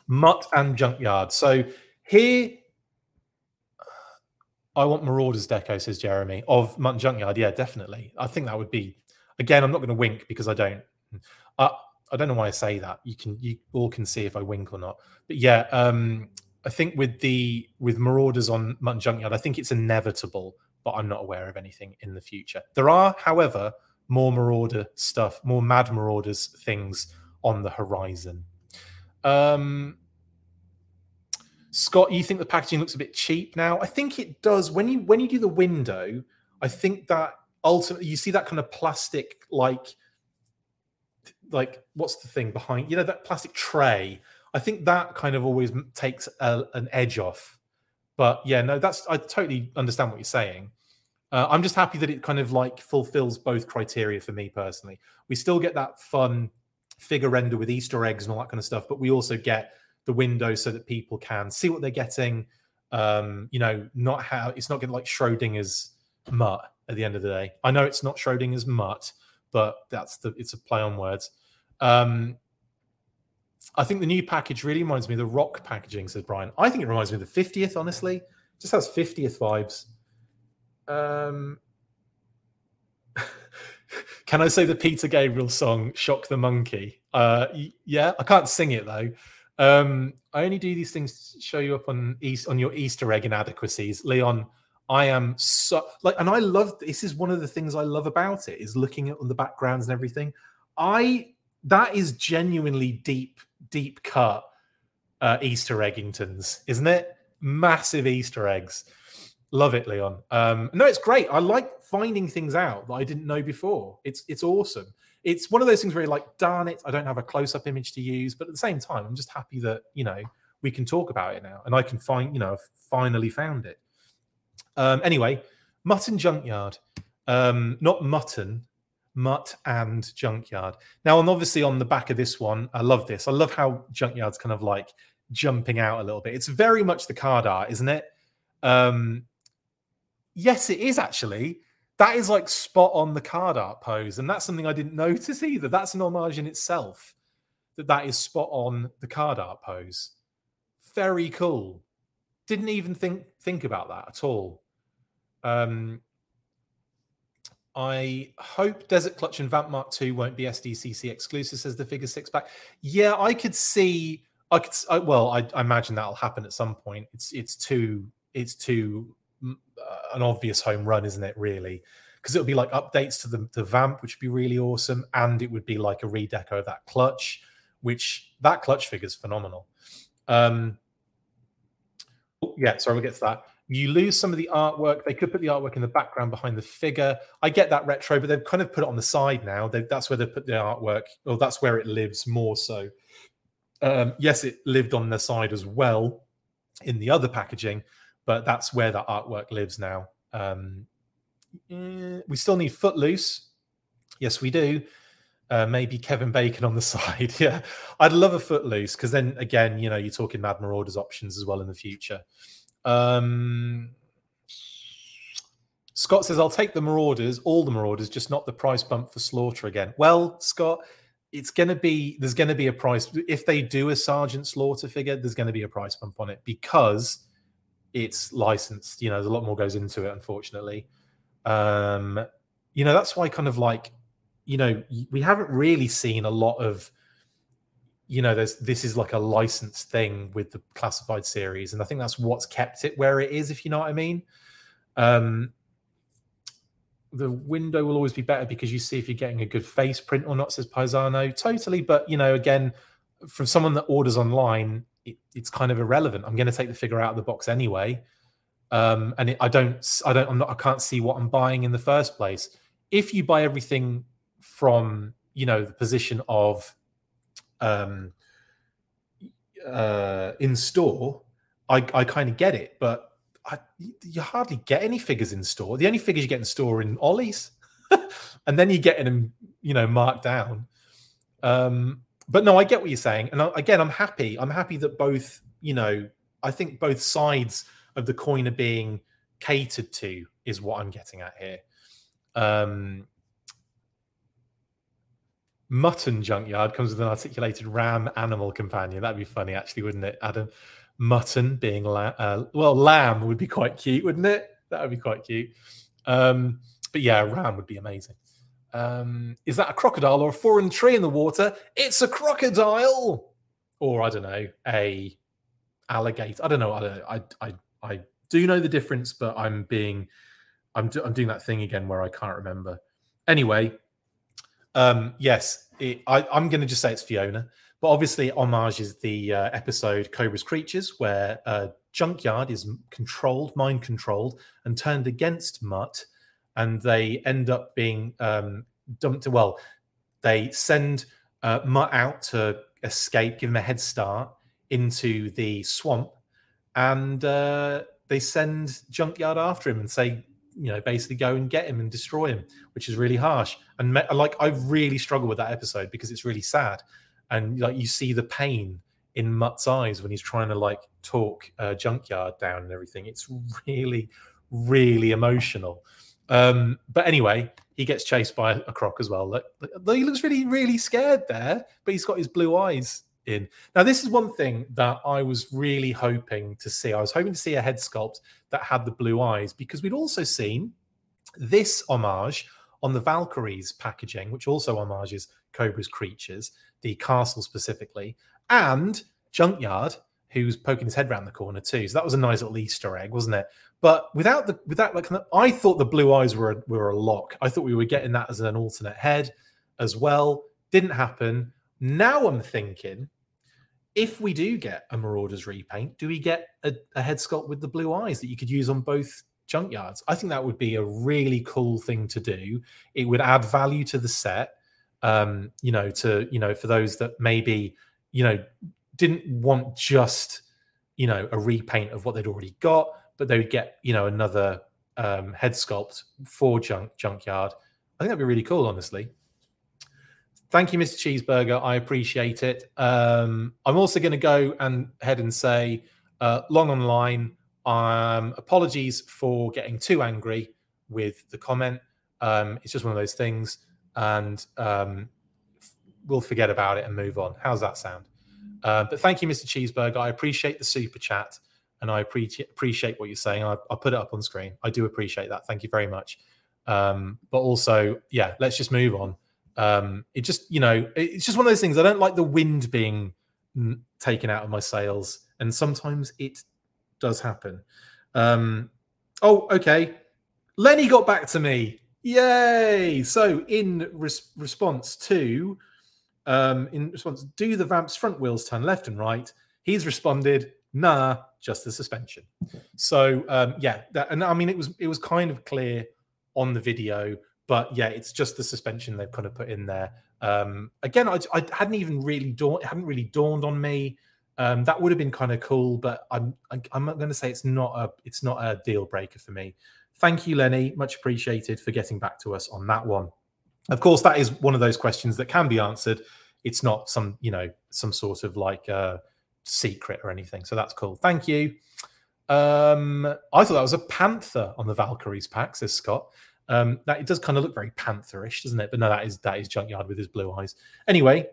Speaker 2: Mutt and Junkyard. So here, I want Marauders Deco, says Jeremy, of Mutt and Junkyard. Yeah, definitely. I think that would be, again, I'm not going to wink because I don't. Uh, I don't know why I say that. You can, you all can see if I wink or not. But yeah, um, I think with the with Marauders on Mutt and Junkyard, I think it's inevitable, but I'm not aware of anything in the future. There are, however, more Marauder stuff, more Mad Marauders things on the horizon. Um, Scott, you think the packaging looks a bit cheap now? I think it does. When you when you do the window, I think that ultimately you see that kind of plastic like like what's the thing behind you know that plastic tray. I think that kind of always takes a, an edge off. But yeah, no, that's I totally understand what you're saying. Uh, I'm just happy that it kind of like fulfills both criteria for me personally. We still get that fun figure render with Easter eggs and all that kind of stuff, but we also get the window so that people can see what they're getting. Um, you know, not how it's not getting like Schrodinger's mutt at the end of the day. I know it's not Schrodinger's mutt, but that's the it's a play on words. Um, I think the new package really reminds me of the rock packaging, says Brian. I think it reminds me of the 50th, honestly. Just has 50th vibes. Um, can I say the Peter Gabriel song "Shock the Monkey"? Uh, yeah, I can't sing it though. Um, I only do these things to show you up on East on your Easter egg inadequacies, Leon. I am so like, and I love this. Is one of the things I love about it is looking at the backgrounds and everything. I that is genuinely deep deep cut uh, Easter eggingtons, isn't it? Massive Easter eggs. Love it, Leon. Um, no, it's great. I like finding things out that I didn't know before. It's it's awesome. It's one of those things where you're like, darn it, I don't have a close-up image to use, but at the same time, I'm just happy that you know we can talk about it now, and I can find, you know, I've finally found it. Um, anyway, Mutton Junkyard, um, not mutton, mutt and junkyard. Now, and obviously on the back of this one, I love this. I love how junkyard's kind of like jumping out a little bit. It's very much the card art, isn't it? Um, yes, it is actually. That is like spot on the card art pose, and that's something I didn't notice either. That's an homage in itself. That that is spot on the card art pose. Very cool. Didn't even think think about that at all. Um, I hope Desert Clutch and Vamp Mark II won't be SDCC exclusive, says the figure six pack. Yeah, I could see. I could. I, well, I, I, imagine that'll happen at some point. It's it's too it's too uh, an obvious home run, isn't it? Really, because it would be like updates to the, Vamp, which would be really awesome, and it would be like a redeco of that Clutch, which that Clutch figure is phenomenal. Um, yeah, sorry, we'll get to that. You lose some of the artwork. They could put the artwork in the background behind the figure. I get that retro, but they've kind of put it on the side now. They, that's where they put the artwork, or that's where it lives more so. Um, yes, it lived on the side as well in the other packaging, but that's where that artwork lives now. Um, eh, we still need Footloose. Yes, we do. Uh, maybe Kevin Bacon on the side. yeah, I'd love a Footloose because then again, you know, you're talking Mad Marauders options as well in the future. Um, Scott says, I'll take the Marauders, all the Marauders, just not the price bump for Slaughter again. Well, Scott, it's going to be, there's going to be a price. If they do a Sergeant Slaughter figure, there's going to be a price bump on it because it's licensed. You know, there's a lot more goes into it, unfortunately. Um, you know, that's why kind of like, you know, we haven't really seen a lot of you know there's this is like a licensed thing with the classified series and i think that's what's kept it where it is if you know what i mean. Um the window will always be better because you see if you're getting a good face print or not says paisano. Totally but you know again from someone that orders online it, it's kind of irrelevant. I'm going to take the figure out of the box anyway. Um and it, i don't i don't i'm not i can't see what i'm buying in the first place. If you buy everything from you know the position of um, uh, in store, I, I kind of get it, but I, you hardly get any figures in store. The only figures you get in store are in Ollie's, and then you get them, you know, marked down. Um, but no, I get what you're saying, and I, again, I'm happy. I'm happy that both, you know, I think both sides of the coin are being catered to is what I'm getting at here. Um, Mutton Junkyard comes with an articulated ram animal companion. That'd be funny, actually, wouldn't it, Adam? Mutton being la- uh, well, lamb would be quite cute, wouldn't it? That would be quite cute. Um, but yeah, ram would be amazing. Um, is that a crocodile or a foreign tree in the water? It's a crocodile, or I don't know, a alligator. I don't know. I don't know. I I I do know the difference, but I'm being I'm do, I'm doing that thing again where I can't remember. Anyway, um, yes, it, I, am going to just say it's Fiona, but obviously, homage is the uh, episode Cobra's Creatures, where uh, Junkyard is controlled, mind controlled, and turned against Mutt, and they end up being um, dumped. To well, they send uh, Mutt out to escape, give him a head start into the swamp, and uh, they send Junkyard after him and say, you know, basically go and get him and destroy him, which is really harsh. And me- like, I really struggle with that episode because it's really sad, and like you see the pain in Mutt's eyes when he's trying to like talk uh, Junkyard down and everything. It's really, really emotional. Um, but anyway, he gets chased by a croc as well. Like, he looks really, really scared there, but he's got his blue eyes in. Now, this is one thing that I was really hoping to see. I was hoping to see a head sculpt that had the blue eyes because we'd also seen this homage on the Valkyries packaging, which also homages Cobra's creatures, the castle specifically, and Junkyard, who's poking his head around the corner too. So that was a nice little Easter egg, wasn't it? But without the without like I thought the blue eyes were a, were a lock. I thought we were getting that as an alternate head as well. Didn't happen. Now I'm thinking if we do get a Marauders repaint, do we get a, a head sculpt with the blue eyes that you could use on both junkyards? I think that would be a really cool thing to do. It would add value to the set. Um, you know, to you know, for those that maybe you know didn't want just you know a repaint of what they'd already got, but they would get you know another um, head sculpt for junk junkyard. I think that'd be really cool, honestly. Thank you, Mr. Cheeseburger. I appreciate it. Um, I'm also going to go and head and say, uh, long online. Um, apologies for getting too angry with the comment. Um, it's just one of those things, and um, we'll forget about it and move on. How's that sound? Uh, but thank you, Mr. Cheeseburger. I appreciate the super chat and I appreciate appreciate what you're saying. I, will put it up on screen. I do appreciate that. Thank you very much. Um, but also, yeah, let's just move on. Um, it just, you know, it's just one of those things. I don't like the wind being taken out of my sails, and sometimes it does happen. Um, oh, okay. Lenny got back to me. Yay! So, in res- response to, um, in response, do the Vamp's front wheels turn left and right? He's responded, nah, just the suspension. So um, yeah, that, and I mean it was it was kind of clear on the video, but yeah, it's just the suspension they've kind of put in there. Um, again, I, I hadn't even really dawned, hadn't really dawned on me. Um, that would have been kind of cool, but I'm I'm not going to say it's not a it's not a deal breaker for me. Thank you, Lenny. Much appreciated for getting back to us on that one. Of course, that is one of those questions that can be answered. It's not some you know some sort of like uh, secret or anything. So that's cool. Thank you. Um, I thought that was a panther on the Valkyries pack, says Scott. Um, that it does kind of look very pantherish, doesn't it? But no, that is that is Junkyard with his blue eyes. Anyway,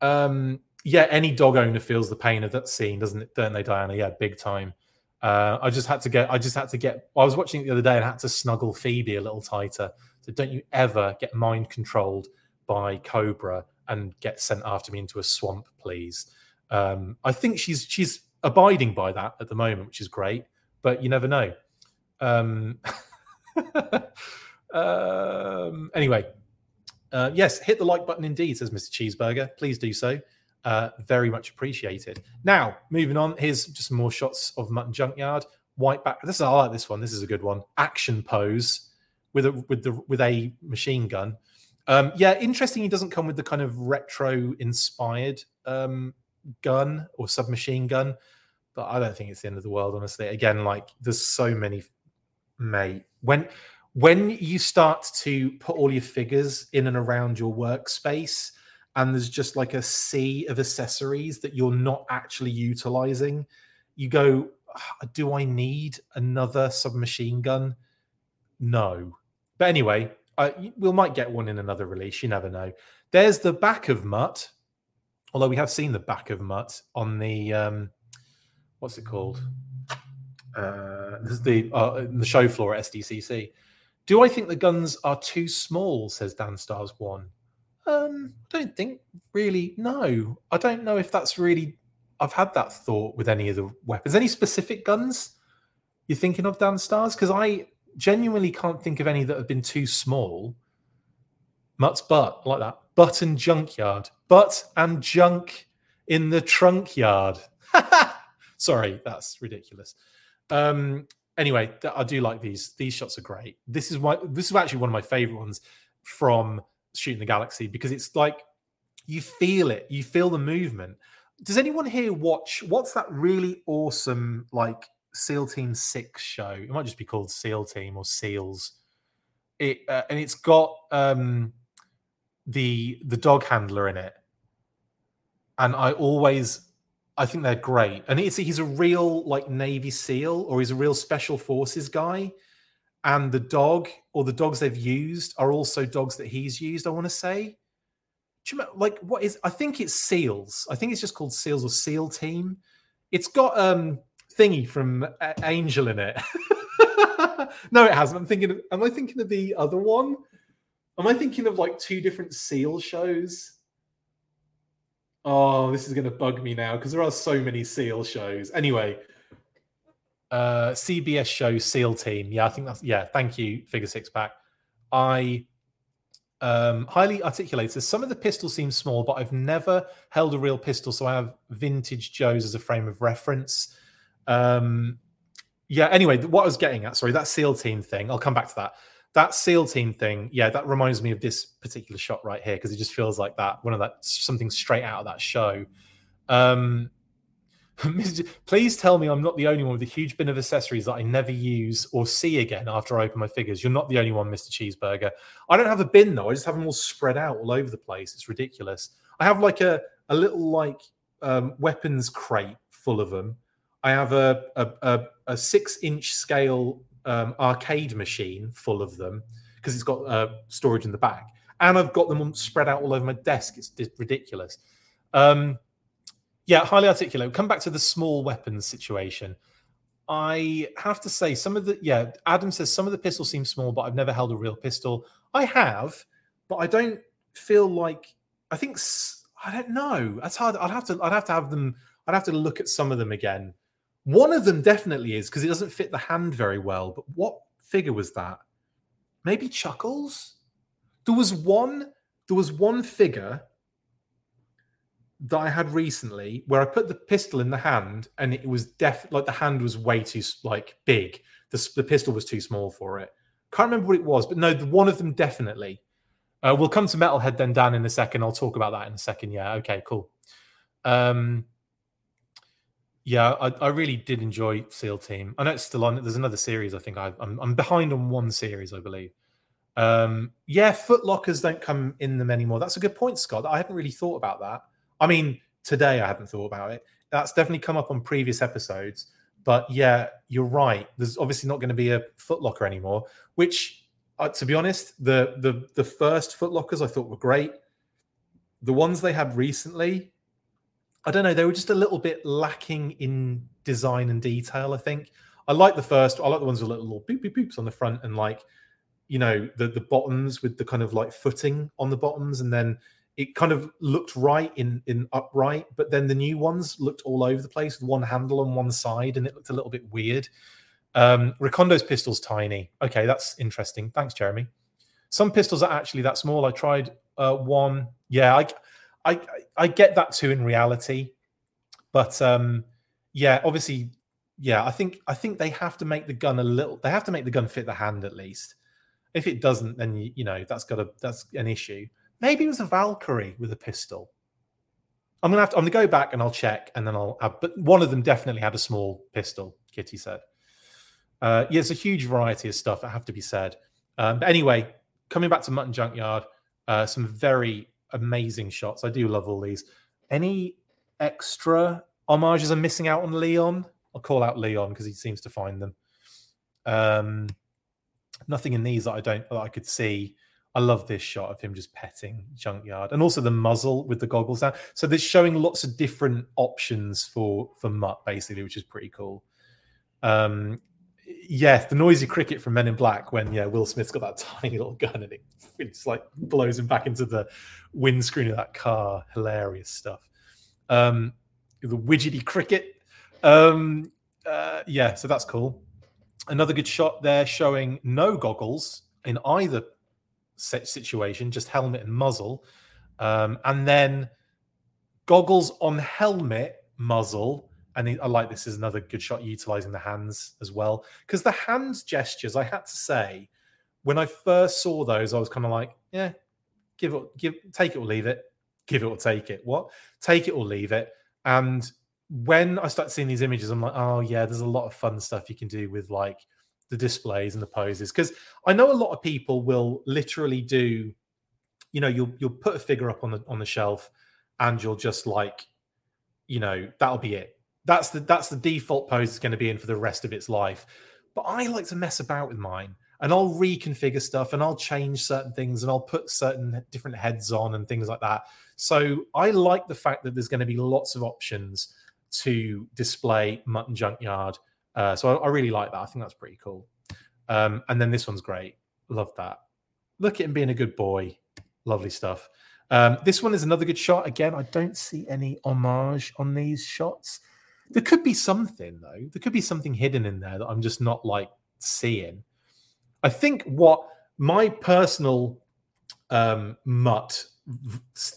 Speaker 2: um, yeah, any dog owner feels the pain of that scene, doesn't it? Don't they, Diana? Yeah, big time. Uh, I just had to get. I just had to get. I was watching it the other day and had to snuggle Phoebe a little tighter. So don't you ever get mind controlled by Cobra and get sent after me into a swamp, please. Um, I think she's she's abiding by that at the moment, which is great. But you never know. Um, um, anyway, uh, yes, hit the like button indeed, says Mr. Cheeseburger. Please do so. Uh, very much appreciated. Now, moving on, here's just more shots of Mutt and Junkyard. White back. This is, I like this one. This is a good one. Action pose with a with the with a machine gun. Um, yeah, interesting. He doesn't come with the kind of retro inspired um, gun or submachine gun, but I don't think it's the end of the world, honestly. Again, like there's so many, mate. When when you start to put all your figures in and around your workspace, and there's just like a sea of accessories that you're not actually utilizing, you go, ah, do I need another submachine gun? No. But anyway, we might get one in another release. You never know. There's the back of Mutt, although we have seen the back of Mutt on the um, what's it called? Uh, the uh, the show floor at SDCC. Do I think the guns are too small? Says Dan Stars One. Um, I don't think really. No, I don't know if that's really. I've had that thought with any of the weapons. Any specific guns you're thinking of, Dan Stars? Because I genuinely can't think of any that have been too small. Mutt's butt, like that. Butt and junkyard. Butt and junk in the trunk yard. Sorry, that's ridiculous. Um, anyway, I do like these. These shots are great. This is why this is actually one of my favorite ones from Shooting the Galaxy because it's like you feel it, you feel the movement. Does anyone here watch what's that really awesome like SEAL Team Six show? It might just be called SEAL Team or SEALs. It uh, and it's got um the the dog handler in it, and I always I think they're great. And he's a real like Navy SEAL or he's a real special forces guy. And the dog or the dogs they've used are also dogs that he's used. I want to say, like what is? I think it's SEALs. I think it's just called SEALs or SEAL Team. It's got um thingy from Angel in it. no, it hasn't. I'm thinking. Of, am I thinking of the other one? Am I thinking of like two different SEAL shows? Oh, this is going to bug me now because there are so many SEAL shows. Anyway, uh, CBS show SEAL Team. Yeah, I think that's yeah. Thank you, Figure Six Pack. I Um, highly articulated. Some of the pistols seem small, but I've never held a real pistol, so I have vintage Joe's as a frame of reference. Um, yeah. Anyway, what I was getting at, sorry, that SEAL team thing. I'll come back to that. That SEAL team thing, yeah, that reminds me of this particular shot right here because it just feels like that one of that something straight out of that show. Um, Please tell me I'm not the only one with a huge bin of accessories that I never use or see again after I open my figures. You're not the only one, Mr. Cheeseburger. I don't have a bin though. I just have them all spread out all over the place. It's ridiculous. I have like a, a little like um, weapons crate full of them. I have a a, a, a six inch scale um, arcade machine full of them because it's got uh, storage in the back, and I've got them spread out all over my desk. It's, ridiculous. Um, yeah, highly articulate. Come back to the small weapons situation. I have to say, some of the yeah, Adam says some of the pistols seem small, but I've never held a real pistol. I have, but I don't feel like I think I don't know. That's hard. I'd have to. I'd have to have them. I'd have to look at some of them again. One of them definitely is because it doesn't fit the hand very well. But what figure was that? Maybe Chuckles. There was one. There was one figure that I had recently where I put the pistol in the hand and it was def like the hand was way too like big. The, the pistol was too small for it. Can't remember what it was, but no, one of them definitely. Uh, we'll come to Metalhead then, Dan, in a second. I'll talk about that in a second. Yeah, okay, cool. Um, yeah, I, I really did enjoy SEAL Team. I know it's still on. There's another series. I think i am I'm behind on one series, I believe. Um, yeah, foot lockers don't come in them anymore. That's a good point, Scott. I hadn't really thought about that. I mean, today I hadn't thought about it. That's definitely come up on previous episodes. But yeah, you're right. There's obviously not going to be a footlocker anymore, which, uh, to be honest, the the the first footlockers I thought were great. The ones they had recently, I don't know, they were just a little bit lacking in design and detail. I think I like the first. I like the ones with little, little boop boop boops on the front and like, you know, the the bottoms with the kind of like footing on the bottoms, and then it kind of looked right in in upright, but then the new ones looked all over the place with one handle on one side, and it looked a little bit weird. Um, Recondo's pistol's tiny. Okay, that's interesting. Thanks, Jeremy. Some pistols are actually that small. I tried uh, one. Yeah, I, I I get that too in reality, but um, yeah, obviously, yeah. I think I think they have to make the gun a little. They have to make the gun fit the hand at least. If it doesn't, then you, you know that's got a that's an issue. Maybe it was a Valkyrie with a pistol. I'm gonna have to. I'm gonna go back and I'll check, and then I'll. Have, but one of them definitely had a small pistol. Kitty said. Uh, yeah, it's a huge variety of stuff. That have to be said. Um, but anyway, coming back to Mutt and Junkyard, uh, some very amazing shots. I do love all these. Any extra homages I'm missing out on Leon? I'll call out Leon because he seems to find them. Um, nothing in these that I don't that I could see. I love this shot of him just petting Junkyard, and also the muzzle with the goggles down. So they're showing lots of different options for for Mutt, basically, which is pretty cool. Um, yeah, the noisy cricket from Men in Black when yeah Will Smith's got that tiny little gun and it it's like blows him back into the windscreen of that car. Hilarious stuff. Um, the widgety cricket. Um, uh, yeah, so that's cool. Another good shot there showing no goggles in either situation, just helmet and muzzle, um, and then goggles on helmet, muzzle. And I like this is another good shot utilizing the hands as well because the hands gestures. I had to say, when I first saw those, I was kind of like, yeah, give it, give, take it or leave it, give it or take it. What? Take it or leave it. And when I start seeing these images, I'm like, oh yeah, there's a lot of fun stuff you can do with like the displays and the poses because I know a lot of people will literally do, you know, you'll you'll put a figure up on the on the shelf and you'll just like, you know, that'll be it. That's the that's the default pose it's going to be in for the rest of its life. But I like to mess about with mine and I'll reconfigure stuff and I'll change certain things and I'll put certain different heads on and things like that. So I like the fact that there's going to be lots of options to display Mutt and Junkyard uh, so I, I, really like that. I think that's pretty cool. Um, and then this one's great. Love that. Look at him being a good boy. Lovely stuff. Um, this one is another good shot. Again, I don't see any homage on these shots. There could be something though. There could be something hidden in there that I'm just not like seeing. I think what my personal um, Mutt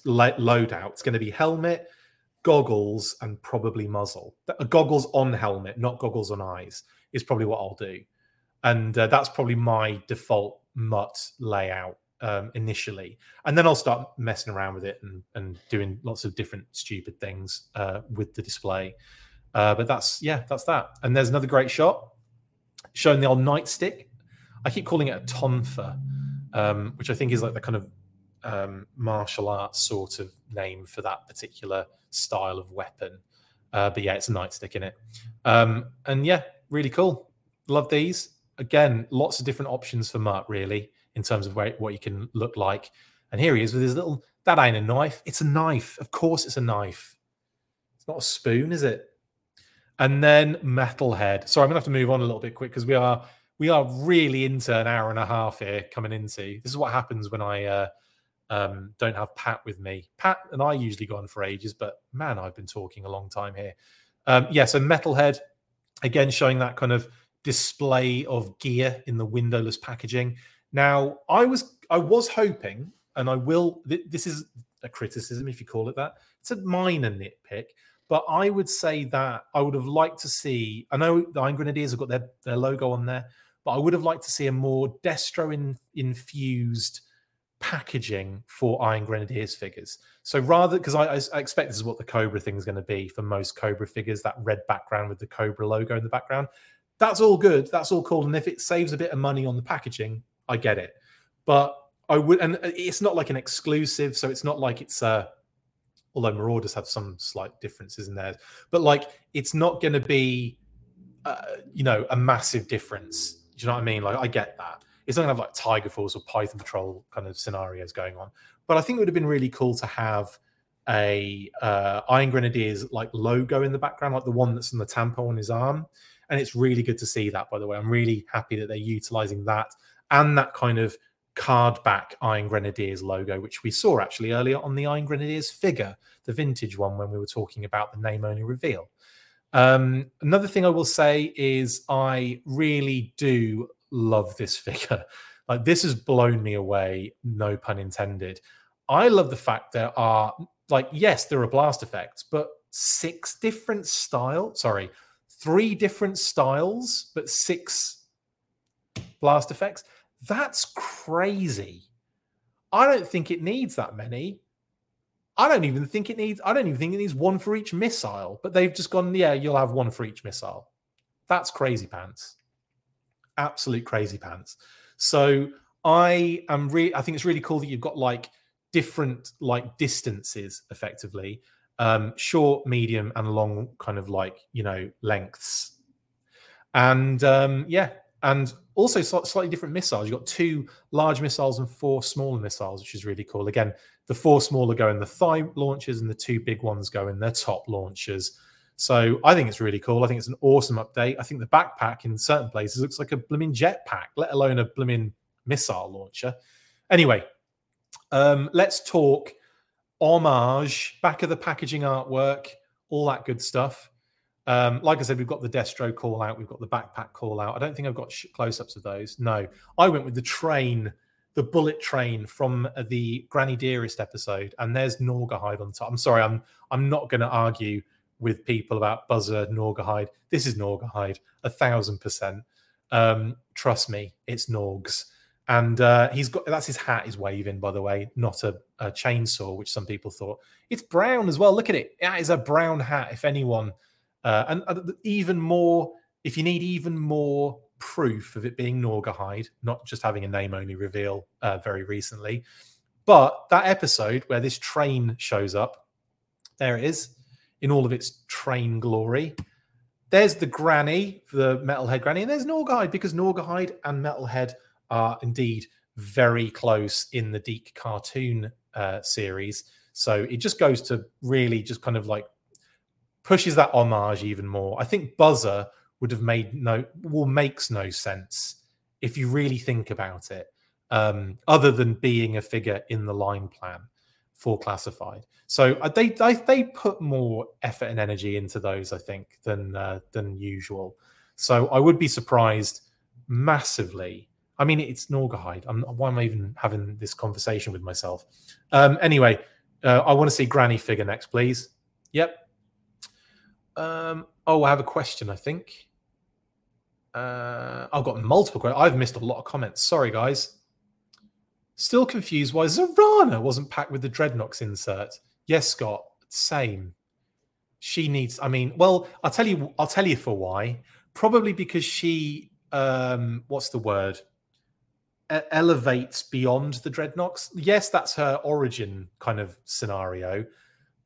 Speaker 2: loadout. It's going to be helmet, goggles, and probably muzzle. Uh, goggles on helmet, not goggles on eyes, is probably what I'll do. And uh, that's probably my default Mutt layout um, initially, and then I'll start messing around with it and, and doing lots of different stupid things uh, with the display. Uh, but that's yeah, that's that. And there's another great shot showing the old nightstick. I keep calling it a tonfa, um, which I think is like the kind of um, martial arts sort of name for that particular style of weapon. Uh, but yeah, it's a nightstick in it. Um, and yeah, really cool. Love these. Again, lots of different options for Mark, really in terms of where, what he can look like. And here he is with his little, that ain't a knife. It's a knife. Of course, it's a knife. It's not a spoon, is it? And then Metalhead. Sorry, I'm gonna have to move on a little bit quick because we are we are really into an hour and a half here coming into. This is what happens when I uh, um, don't have Pat with me. Pat and I usually go on for ages, but man, I've been talking a long time here. Um, yeah, so Metalhead again showing that kind of display of gear in the windowless packaging. Now, I was I was hoping, and I will. Th- this is a criticism, if you call it that. It's a minor nitpick, but I would say that I would have liked to see. I know the Iron Grenadiers have got their, their logo on there, but I would have liked to see a more Destro in, infused packaging for Iron Grenadiers figures. So rather, because I, I, expect this is what the Cobra thing is going to be for most Cobra figures, that red background with the Cobra logo in the background. That's all good. That's all cool. And if it saves a bit of money on the packaging, I get it, but I would, and it's not like an exclusive, so it's not like it's uh although Marauders have some slight differences in there, but like it's not going to be, uh, you know, a massive difference. Do you know what I mean? Like I get that it's not going to have like Tiger Force or Python Patrol kind of scenarios going on, but I think it would have been really cool to have a uh, Iron Grenadiers like logo in the background, like the one that's on the tampo on his arm. And it's really good to see that, by the way. I'm really happy that they're utilizing that and that kind of card back Iron Grenadiers logo, which we saw actually earlier on the Iron Grenadiers figure, the vintage one, when we were talking about the name only reveal. Um, another thing I will say is I really do love this figure. Like this has blown me away, no pun intended. I love the fact there are like yes, there are blast effects, but six different style. Sorry, three different styles, but six blast effects. That's crazy. I don't think it needs that many. I don't even think it needs. I don't even think it needs one for each missile. But they've just gone. Yeah, you'll have one for each missile. That's crazy pants. Absolute crazy pants. So I am really. I think it's really cool that you've got like different like distances effectively um short medium and long kind of like you know lengths and um yeah and also slightly different missiles. You've got two large missiles and four smaller missiles, which is really cool. Again, the four smaller go in the thigh launchers, and the two big ones go in their top launchers. So I think it's really cool. I think it's an awesome update. I think the backpack in certain places looks like a blooming jetpack, let alone a blooming missile launcher. Anyway, um, let's talk homage, back of the packaging artwork, all that good stuff. Um, like I said, we've got the Destro call out, we've got the backpack call out. I don't think I've got sh- close ups of those. No, I went with the train, the bullet train from the Granny Dearest episode, and there's Gnawgahyde on top. I'm sorry, I'm I'm not going to argue with people about Buzzer Gnawgahyde. This is Gnawgahyde, a thousand percent. Um, trust me, it's Norgs. And uh, he's got that's his hat is waving, by the way, not a, a chainsaw, which some people thought. It's brown as well. Look at it. That is a brown hat, if anyone uh, and uh, even more, if you need even more proof of it being Gnawgahyde, not just having a name only reveal uh, very recently, but that episode where this train shows up, there it is in all of its train glory. There's the granny, the metalhead granny, and there's Gnawgahyde because Gnawgahyde and metalhead are indeed very close in the DiC cartoon uh, series. So it just goes to really just kind of like pushes that homage even more. I think Buzzer would have made no well makes no sense if you really think about it, um, other than being a figure in the line plan for classified. So uh, they, they they put more effort and energy into those, I think, than uh, than usual. So I would be surprised massively I mean, it's Gnawgahyde. I'm, why am I even having this conversation with myself? Um, anyway, uh, I want to see Granny figure next, please. Yep. Um, oh, I have a question, I think. Uh, I've got multiple questions. I've missed a lot of comments. Sorry, guys. Still confused why Zarana wasn't packed with the Dreadnoks insert. Yes, Scott. Same. She needs. I mean, well, I'll tell you. I'll tell you for why. Probably because she. Um, what's the word? Elevates beyond the Dreadnoks. Yes, that's her origin kind of scenario,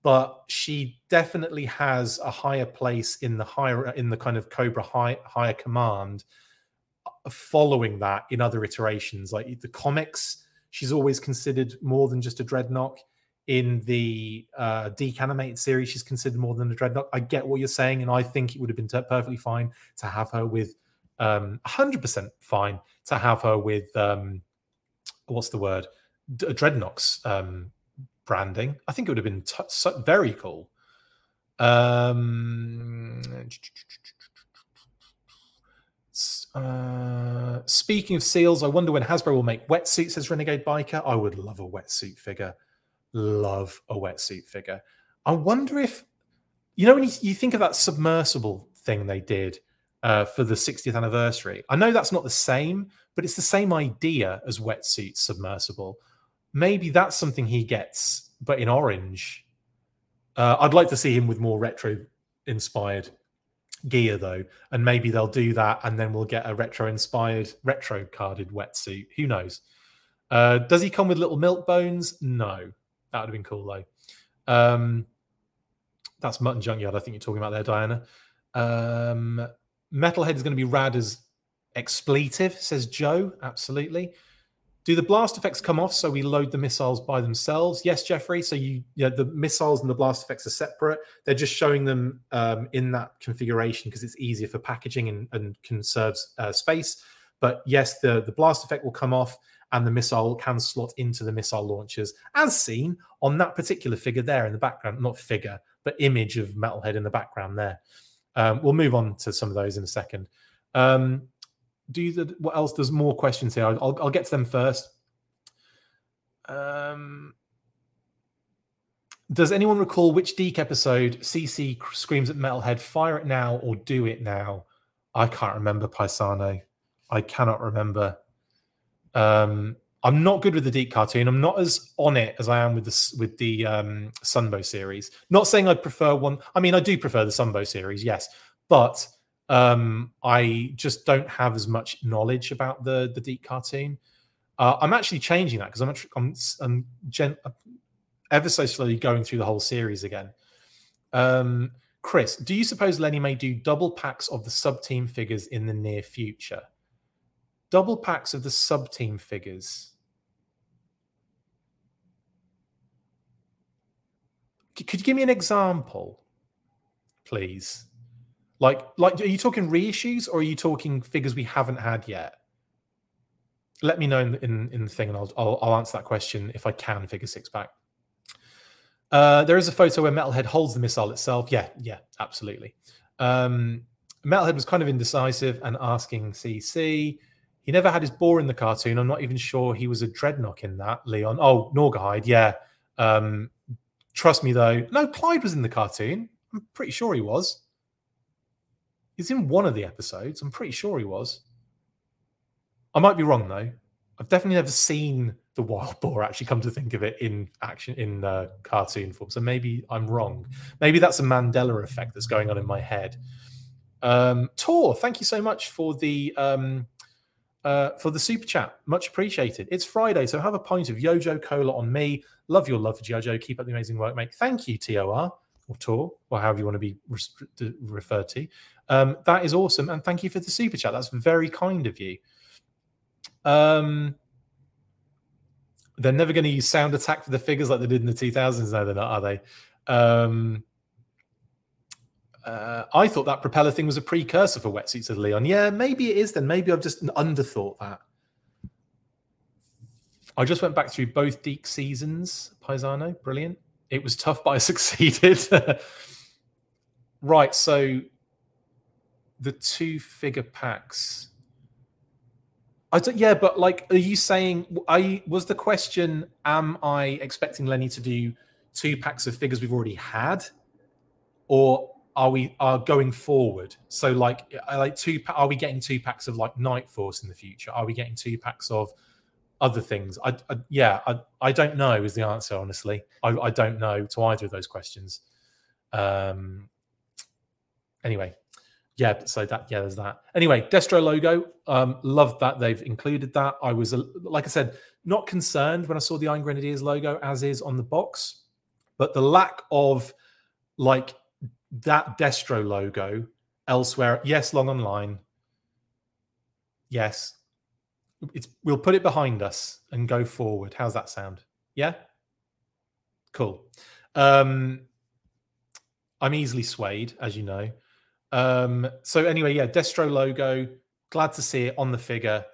Speaker 2: but she definitely has a higher place in the higher in the kind of Cobra high, higher command. uh, Following that in other iterations, like the comics, she's always considered more than just a Dreadnok. In the uh, DiC animated series, she's considered more than a Dreadnok. I get what you're saying, and I think it would have been t- perfectly fine to have her with um 100% fine to have her with um what's the word D- dreadnoks um branding i think it would have been t- so, very cool um uh, speaking of seals i wonder when hasbro will make wetsuits as renegade biker i would love a wetsuit figure love a wetsuit figure i wonder if you know when you, you think of that submersible thing they did uh, for the 60th anniversary. I know that's not the same, but it's the same idea as wetsuit submersible. Maybe that's something he gets, but in orange. Uh, I'd like to see him with more retro inspired gear though, and maybe they'll do that, and then we'll get a retro inspired, retro carded wetsuit. Who knows? Uh, does he come with little milk bones? No, that would have been cool though. Um, that's Mutt and Junkyard. I think you're talking about there, Diana. Um, Metalhead is going to be rad as expletive, says Joe. Absolutely. Do the blast effects come off so we load the missiles by themselves? Yes, Jeffrey. So you, yeah, the missiles and the blast effects are separate. They're just showing them um, in that configuration because it's easier for packaging and, and conserves uh, space. But yes, the the blast effect will come off, and the missile can slot into the missile launchers, as seen on that particular figure there in the background. Not figure, but image of Metalhead in the background there. Um, we'll move on to some of those in a second. Um, do you, what else? There's more questions here. I'll, I'll get to them first. Um, does anyone recall which DiC episode CC screams at Metalhead, fire it now or do it now? I can't remember, Paisano. I cannot remember. Um, I'm not good with the DiC cartoon. I'm not as on it as I am with the with the um, Sunbow series. Not saying I prefer one. I mean, I do prefer the Sunbow series, yes, but um, I just don't have as much knowledge about the the DiC cartoon. Uh, I'm actually changing that because I'm, I'm I'm gen- ever so slowly going through the whole series again. Um, Chris, do you suppose Lenny may do double packs of the sub team figures in the near future? Double packs of the sub team figures. Could you give me an example, please? Like, like, are you talking reissues or are you talking figures we haven't had yet? Let me know in in, in the thing, and I'll, I'll, I'll answer that question if I can. Figure six pack. Uh, there is a photo where Metalhead holds the missile itself. Yeah, yeah, absolutely. Um, Metalhead was kind of indecisive and asking CC. He never had his boar in the cartoon. I'm not even sure he was a dreadnok in that. Leon. Oh, Gnawgahyde. Yeah. Um, trust me though. No, Clyde was in the cartoon. I'm pretty sure he was. He's in one of the episodes. I'm pretty sure he was. I might be wrong though. I've definitely never seen the wild boar actually come to think of it in action in uh, cartoon form. So maybe I'm wrong. Maybe that's a Mandela effect that's going on in my head. Um, Tor, thank you so much for the um, uh, for the super chat. Much appreciated. It's Friday, so have a pint of Yojo Cola on me. Love your love for Jojo. Keep up the amazing work, mate. Thank you, TOR or Tor, or however you want to be re- referred to. Um, that is awesome, and thank you for the super chat. That's very kind of you. Um, they're never going to use sound attack for the figures like they did in the 2000s. No, they're not, are they? Um, uh, I thought that propeller thing was a precursor for wetsuits of Leon. Yeah, maybe it is. Then maybe I've just underthought that. I just went back through both DiC seasons. Paisano, brilliant. It was tough, but I succeeded. right, so the two figure packs. I don't, yeah, but like, are you saying? I was the question: Am I expecting Lenny to do two packs of figures we've already had, or are we are going forward? So like, like two. Are we getting two packs of like Night Force in the future? Are we getting two packs of other things? I, I yeah, I, I don't know is the answer. Honestly, I, I don't know to either of those questions. Um. Anyway, yeah, so that yeah, there's that. Anyway, Destro logo. Um, love that they've included that. I was like I said, not concerned when I saw the Iron Grenadiers logo as is on the box, but the lack of like that Destro logo elsewhere. Yes, long online. Yes, it's we'll put it behind us and go forward. How's that sound? Yeah, cool. Um, I'm easily swayed, as you know. Um, so anyway, yeah, Destro logo. Glad to see it on the figure.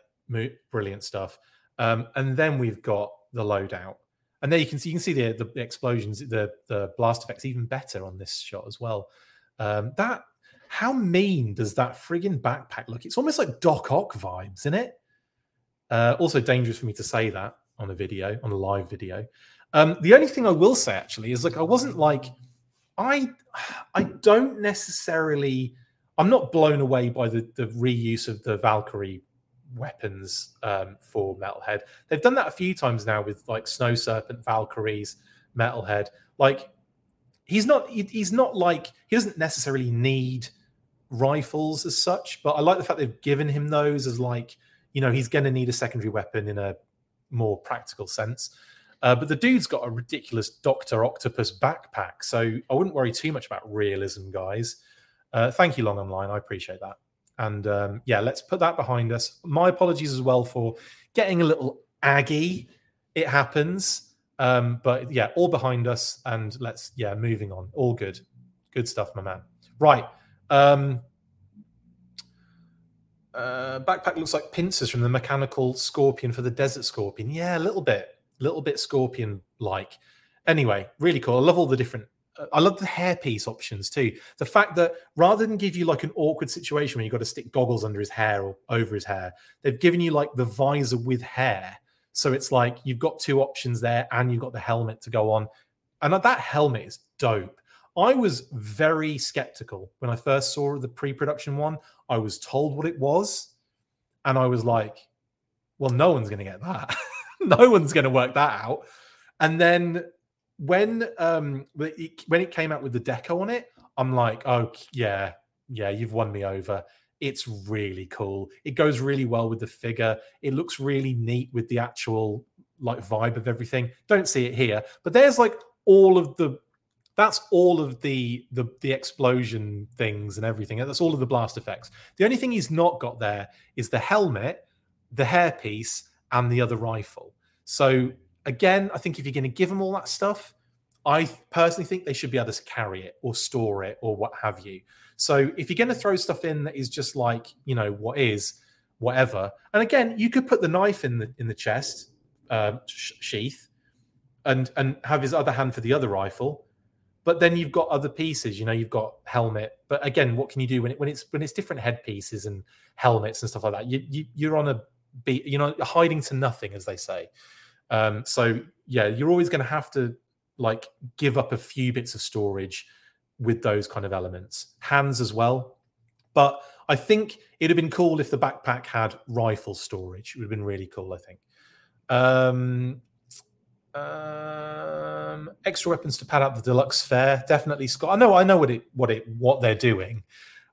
Speaker 2: Brilliant stuff. Um, and then we've got the loadout, and there you can see you can see the, the explosions, the the blast effects even better on this shot as well. Um, that how mean does that friggin' backpack look? It's almost like Doc Ock vibes, isn't it? Uh, also dangerous for me to say that on a video, on a live video. Um, the only thing I will say actually is like I wasn't like I I don't necessarily I'm not blown away by the, the reuse of the Valkyrie weapons um, for Metalhead. They've done that a few times now with like Snow Serpent, Valkyries, Metalhead. Like he's not he's not like he doesn't necessarily need rifles as such, but I like the fact they've given him those as like you know he's going to need a secondary weapon in a more practical sense. Uh, but the dude's got a ridiculous Doctor Octopus backpack, so I wouldn't worry too much about realism, guys. Uh, thank you, Long Online. I appreciate that. And um, yeah, let's put that behind us. My apologies as well for getting a little aggy. It happens. Um, but yeah, all behind us. And let's, yeah, moving on. All good. Good stuff, my man. Right. Um, uh, backpack looks like pincers from the mechanical scorpion for the desert scorpion. Yeah, a little bit little bit scorpion like. Anyway, really cool. I love all the different. I love the hairpiece options too. The fact that rather than give you like an awkward situation where you've got to stick goggles under his hair or over his hair, they've given you like the visor with hair. So it's like you've got two options there and you've got the helmet to go on. And that helmet is dope. I was very skeptical when I first saw the pre production one. I was told what it was. And I was like, well, no one's going to get that. no one's going to work that out. And then when um when it came out with the deco on it, I'm like, oh yeah, yeah, you've won me over. It's really cool. It goes really well with the figure. It looks really neat with the actual like vibe of everything. Don't see it here, but there's like all of the that's all of the the the explosion things and everything. That's all of the blast effects. The only thing he's not got there is the helmet, the hairpiece, and the other rifle. So again, I think if you're going to give them all that stuff, I personally think they should be able to carry it or store it or what have you. So if you're going to throw stuff in that is just like you know what is whatever, and again, you could put the knife in the in the chest uh, sheath and and have his other hand for the other rifle. But then you've got other pieces, you know, you've got helmet. But again, what can you do when it when it's when it's different headpieces and helmets and stuff like that? You, you you're on a be you know hiding to nothing as they say. Um so yeah you're always going to have to like give up a few bits of storage with those kind of elements. Hands as well. But i think it'd have been cool if the backpack had rifle storage. It would have been really cool i think. Um um extra weapons to pad out the deluxe fare definitely scott. I know i know what it what it what they're doing.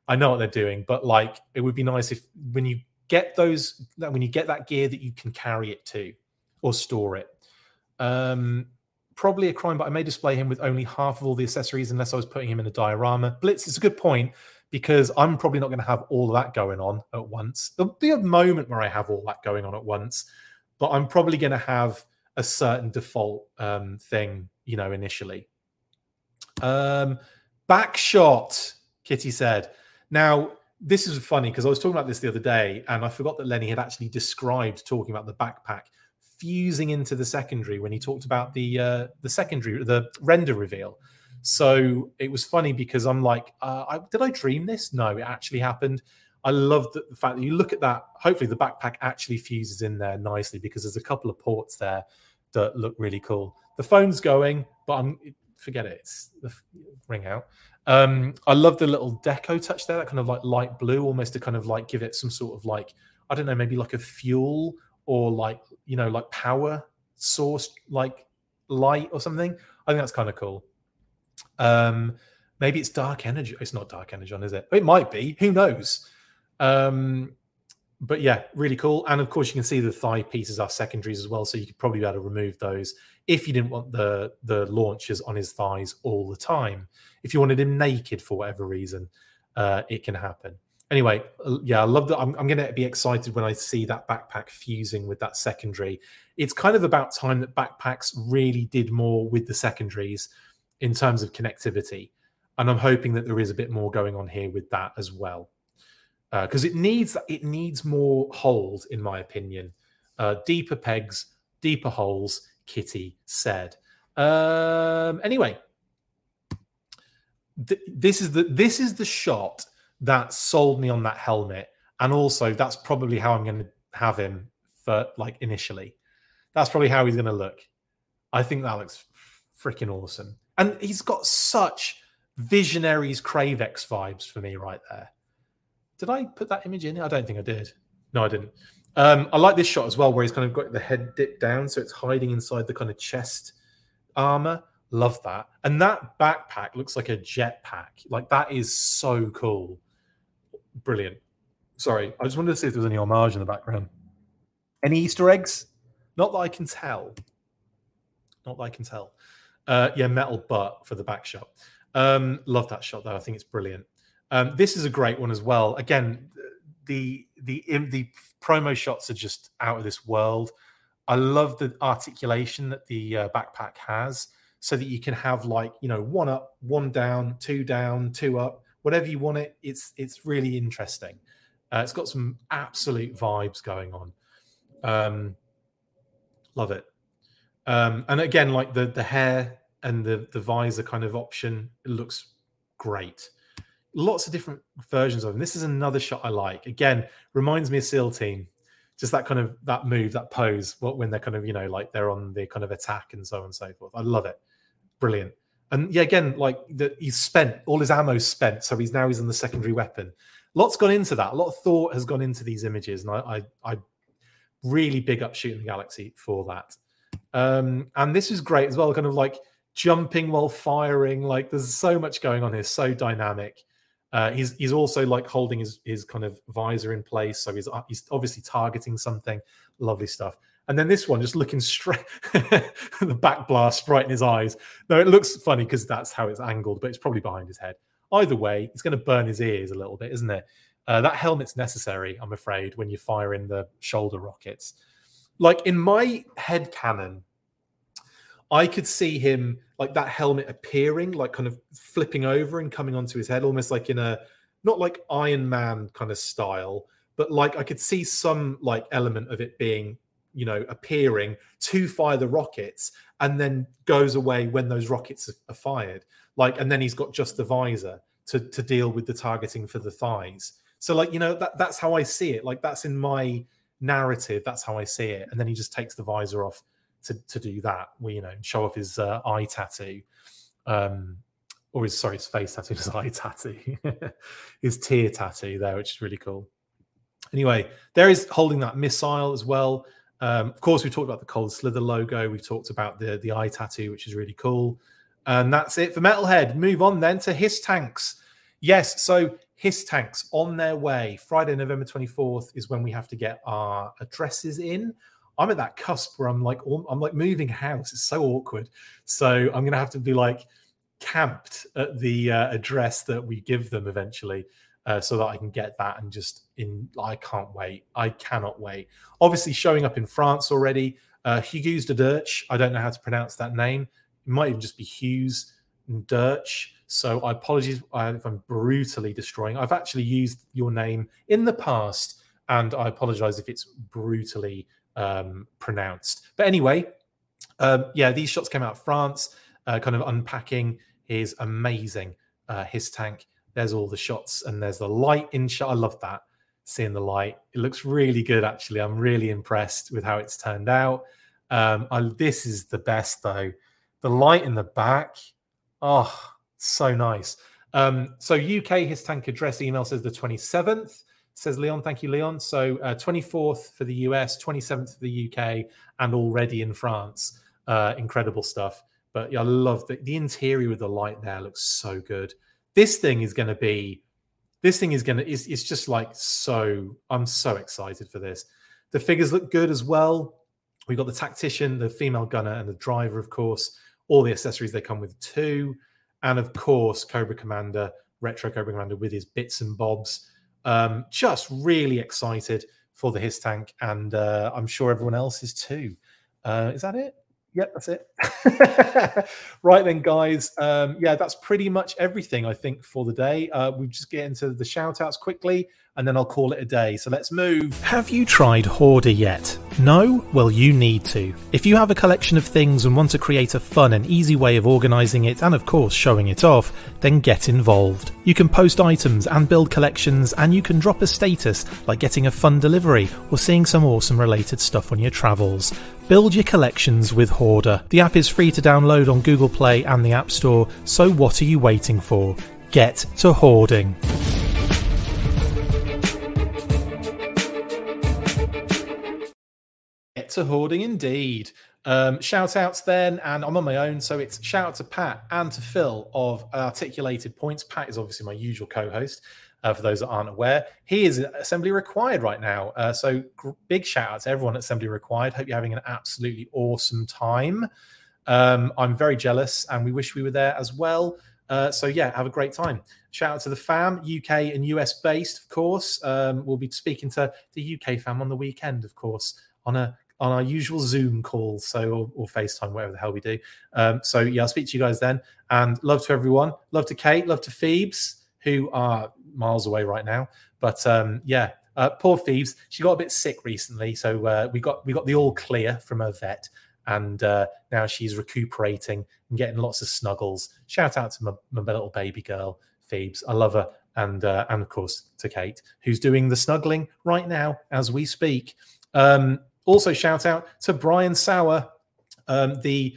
Speaker 2: I know what they're doing but like it would be nice if when you get those when you get that gear that you can carry it to or store it. Um, probably a crime, but I may display him with only half of all the accessories unless I was putting him in a diorama. Blitz is a good point because I'm probably not going to have all that going on at once. There'll be a moment where I have all that going on at once, but I'm probably going to have a certain default um, thing, you know, initially. Um, back shot, Kitty said. Now, this is funny because I was talking about this the other day and I forgot that Lenny had actually described talking about the backpack fusing into the secondary when he talked about the uh, the secondary the render reveal. So it was funny because I'm like, uh, I, did I dream this? No, it actually happened. I love the, the fact that you look at that. Hopefully, the backpack actually fuses in there nicely because there's a couple of ports there that look really cool. The phone's going, but I'm forget it. It's the ring out. Um, I love the little deco touch there, that kind of like light blue, almost to kind of like give it some sort of like I don't know, maybe like a fuel or like you know like power source like light or something. I think that's kind of cool. Um, maybe it's dark energy. It's not dark energy, on, is it? It might be. Who knows? Um, but yeah, really cool. And of course, you can see the thigh pieces are secondaries as well, so you could probably be able to remove those if you didn't want the the launchers on his thighs all the time. If you wanted him naked for whatever reason, uh, it can happen. Anyway, uh, yeah, I love that. I'm, I'm going to be excited when I see that backpack fusing with that secondary. It's kind of about time that backpacks really did more with the secondaries in terms of connectivity, and I'm hoping that there is a bit more going on here with that as well because uh, it needs it needs more holes, in my opinion. Uh, deeper pegs, deeper holes. Kitty said. Um, anyway, th- this is the this is the shot that sold me on that helmet, and also that's probably how I'm going to have him for like initially. That's probably how he's going to look. I think that looks freaking awesome, and he's got such visionaries Cravex vibes for me right there. Did I put that image in? I don't think I did. No, I didn't. Um, I like this shot as well, where he's kind of got the head dipped down, so it's hiding inside the kind of chest armor. Love that. And that backpack looks like a jetpack. Like that is so cool. Brilliant. Sorry, I just wanted to see if there was any homage in the background. Any Easter eggs? Not that I can tell. Not that I can tell. Uh, yeah, metal butt for the back shot. Um, love that shot though. I think it's brilliant. Um, this is a great one as well. Again, the the the promo shots are just out of this world. I love the articulation that the uh, backpack has, so that you can have like you know one up, one down, two down, two up, whatever you want it. It's it's really interesting. Uh, it's got some absolute vibes going on. Um, love it. Um, and again, like the the hair and the the visor kind of option, looks great lots of different versions of them This is another shot I like. Again, reminds me of SEAL Team. Just that kind of that move, that pose, what when they're kind of, you know, like they're on the kind of attack and so on and so forth. I love it. Brilliant. And yeah, again, like that he's spent, all his ammo spent. So he's now he's on the secondary weapon. Lots gone into that. A lot of thought has gone into these images. And I I, I really big up shooting the galaxy for that. Um, and this is great as well, kind of like jumping while firing. Like there's so much going on here, so dynamic. Uh, he's he's also like holding his his kind of visor in place, so he's uh, he's obviously targeting something. Lovely stuff. And then this one, just looking straight, the back blast right in his eyes. No, it looks funny because that's how it's angled, but it's probably behind his head. Either way, it's going to burn his ears a little bit, isn't it? Uh, that helmet's necessary, I'm afraid, when you're firing the shoulder rockets. Like in my head cannon, I could see him like that helmet appearing, like kind of flipping over and coming onto his head, almost like in a not like Iron Man kind of style, but like I could see some like element of it being, you know, appearing to fire the rockets and then goes away when those rockets are fired. Like, and then he's got just the visor to to deal with the targeting for the thighs. So, like, you know, that that's how I see it. Like, that's in my narrative. That's how I see it. And then he just takes the visor off to, to do that. We, you know, show off his uh, eye tattoo, um, or his sorry, his face tattoo, his eye tattoo, his tear tattoo there, which is really cool. Anyway, there is holding that missile as well. Um, of course, we talked about the Cold Slither logo. We've talked about the the eye tattoo, which is really cool. And that's it for Metalhead. Move on then to HISS tanks. Yes, so HISS tanks on their way. Friday, November 24th is when we have to get our addresses in. I'm at that cusp where I'm like, I'm like moving house. It's so awkward. So I'm going to have to be like camped at the uh, address that we give them eventually. Uh, so that I can get that and just in. I can't wait. I cannot wait. Obviously, showing up in France already. Uh, Hughes de Dirch. I don't know how to pronounce that name. It might even just be Hughes and Dirch. So I apologize if I'm brutally destroying. I've actually used your name in the past, and I apologize if it's brutally um, pronounced. But anyway, um, yeah, these shots came out of France, uh, kind of unpacking his amazing uh, HISS tank. There's all the shots, and there's the light in shot. I love that. Seeing the light. It looks really good, actually. I'm really impressed with how it's turned out. Um, I, this is the best, though. The light in the back, oh, so nice. Um, so UK HISS tank address email says the 27th. Says Leon, thank you, Leon. So uh, 24th for the US, 27th for the UK, and already in France. Uh, incredible stuff. But yeah, I love the, the interior with the light there looks so good. This thing is going to be, this thing is to, it's, it's just like so, I'm so excited for this. The figures look good as well. We've got the tactician, the female gunner, and the driver, of course. All the accessories they come with too. And of course, Cobra Commander, Retro Cobra Commander with his bits and bobs. Um, just really excited for the HISS tank, and uh, I'm sure everyone else is too. Uh, is that it? Yep, that's it. right then, guys. Um, yeah, that's pretty much everything I think for the day. Uh, we just get into the shout outs quickly and then I'll call it a day. So let's move.
Speaker 1: Have you tried Hoardar yet? No? Well, you need to. If you have a collection of things and want to create a fun and easy way of organising it and, of course, showing it off, then get involved. You can post items and build collections, and you can drop a status like getting a fun delivery or seeing some awesome related stuff on your travels. Build your collections with Hoardar. The app is free to download on Google Play and the App Store, so what are you waiting for? Get to hoarding.
Speaker 2: To hoarding indeed. Um, shout outs then, and I'm on my own, so it's shout out to Pat and to Phil of Articulated Points. Pat is obviously my usual co host. Uh, for those that aren't aware, he is assembly required right now. Uh, so gr- big shout out to everyone at assembly required. Hope you're having an absolutely awesome time. Um, I'm very jealous, and we wish we were there as well. Uh, so yeah, have a great time. Shout out to the fam, UK and US based, of course. Um, we'll be speaking to the UK fam on the weekend, of course, on a on our usual Zoom call, so or, or FaceTime, whatever the hell we do. Um, so yeah, I'll speak to you guys then. And love to everyone. Love to Kate. Love to Phoebes, who are miles away right now. But um, yeah, uh, poor Phoebes. She got a bit sick recently, so uh, we got we got the all clear from her vet, and uh, now she's recuperating and getting lots of snuggles. Shout out to my, my little baby girl, Phoebes. I love her. And uh, and of course to Kate, who's doing the snuggling right now as we speak. Um, also, shout out to Brian Sauer, um, the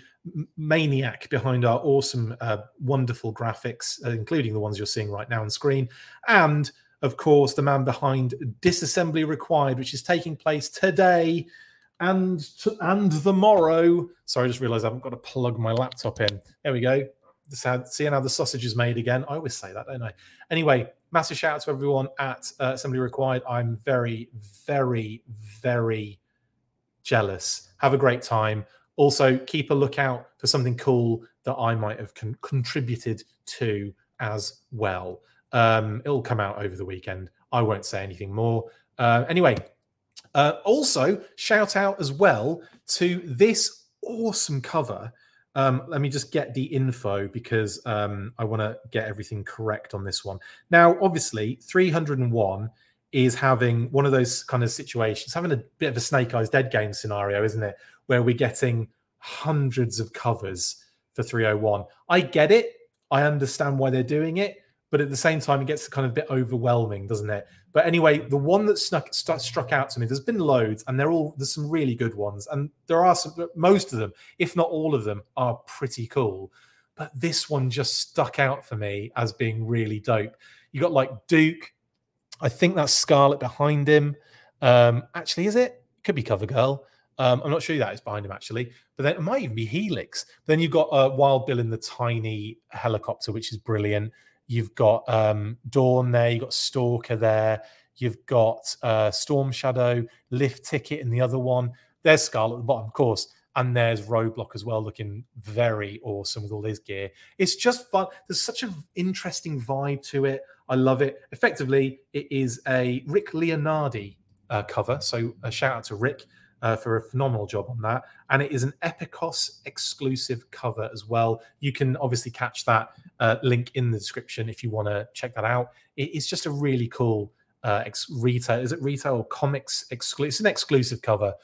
Speaker 2: maniac behind our awesome, uh, wonderful graphics, uh, including the ones you're seeing right now on screen, and of course, the man behind Disassembly Required, which is taking place today and to, and the morrow. Sorry, I just realised I haven't got to plug my laptop in. There we go. seeing how the sausage is made again. I always say that, don't I? Anyway, massive shout out to everyone at uh, Assembly Required. I'm very, very, very jealous. Have a great time. Also, keep a lookout for something cool that I might have con- contributed to as well. Um, it'll come out over the weekend. I won't say anything more. Uh, anyway, uh, also shout out as well to this awesome cover. Um, let me just get the info because um, I want to get everything correct on this one. Now, obviously, 301 is having one of those kind of situations, having a bit of a snake eyes Deadgame scenario, isn't it? Where we're getting hundreds of covers for 301. I get it. I understand why they're doing it, but at the same time, it gets kind of a bit overwhelming, doesn't it? But anyway, the one that snuck, st- struck out to me, there's been loads, and they're all there's some really good ones, and there are some. Most of them, if not all of them, are pretty cool. But this one just stuck out for me as being really dope. You got like Duke, I think that's Scarlett behind him. Um, actually, is it? Could be Cover Girl. Um, I'm not sure that is behind him actually, but then it might even be Helix. Then you've got uh, Wild Bill in the tiny helicopter, which is brilliant. You've got um, Dawn there. You've got Stalker there. You've got uh, Storm Shadow, Lift Ticket, and the other one. There's Scarlett at the bottom, of course, and there's Roadblock as well, looking very awesome with all his gear. It's just fun. There's such an interesting vibe to it. I love it. Effectively, it is a Rick Leonardi uh, cover. So a shout out to Rick uh, for a phenomenal job on that. And it is an Epikos exclusive cover as well. You can obviously catch that uh, link in the description if you want to check that out. It is just a really cool uh, ex- retail. Is it retail or comics exclusive? It's an exclusive cover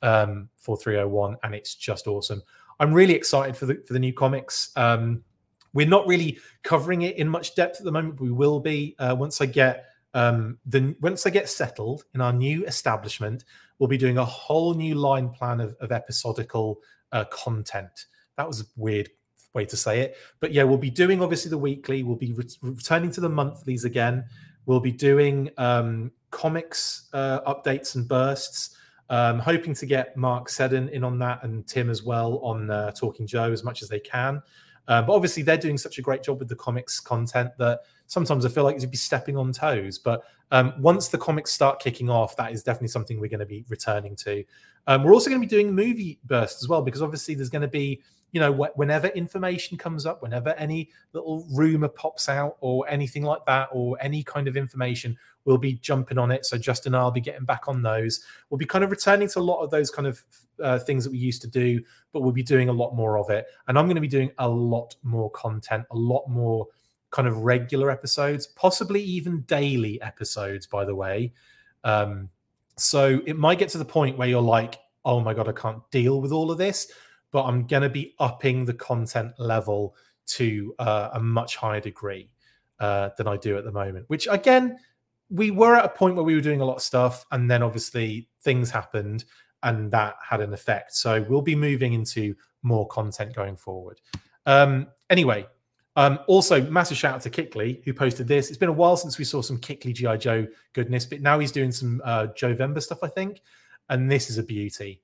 Speaker 2: um, for 301, and it's just awesome. I'm really excited for the for the new comics. Um, we're not really covering it in much depth at the moment. But we will be uh, once I get um, then once they get settled in our new establishment, we'll be doing a whole new line plan of, of episodical uh, content. That was a weird way to say it, but yeah, we'll be doing obviously the weekly. We'll be re- returning to the monthlies again. We'll be doing um, comics uh, updates and bursts. Um, hoping to get Mark Seddon in on that and Tim as well on uh, Talking Joe as much as they can. Uh, but obviously, they're doing such a great job with the comics content that sometimes I feel like you'd be stepping on toes. But um, once the comics start kicking off, that is definitely something we're going to be returning to. Um, we're also going to be doing movie bursts as well, because obviously there's going to be, you know, wh- whenever information comes up, whenever any little rumor pops out or anything like that, or any kind of information, we'll be jumping on it. So Justin and I'll be getting back on those. We'll be kind of returning to a lot of those kind of uh, things that we used to do, but we'll be doing a lot more of it. And I'm going to be doing a lot more content, a lot more kind of regular episodes, possibly even daily episodes, by the way. Um, so it might get to the point where you're like, oh my God, I can't deal with all of this. But I'm going to be upping the content level to uh, a much higher degree uh, than I do at the moment, which again, we were at a point where we were doing a lot of stuff. And then obviously things happened and that had an effect. So we'll be moving into more content going forward. Um, anyway, um, also, massive shout out to Kickliy who posted this. It's been a while since we saw some Kickliy GI Joe goodness, but now he's doing some uh, Joe Vember stuff, I think. And this is a beauty.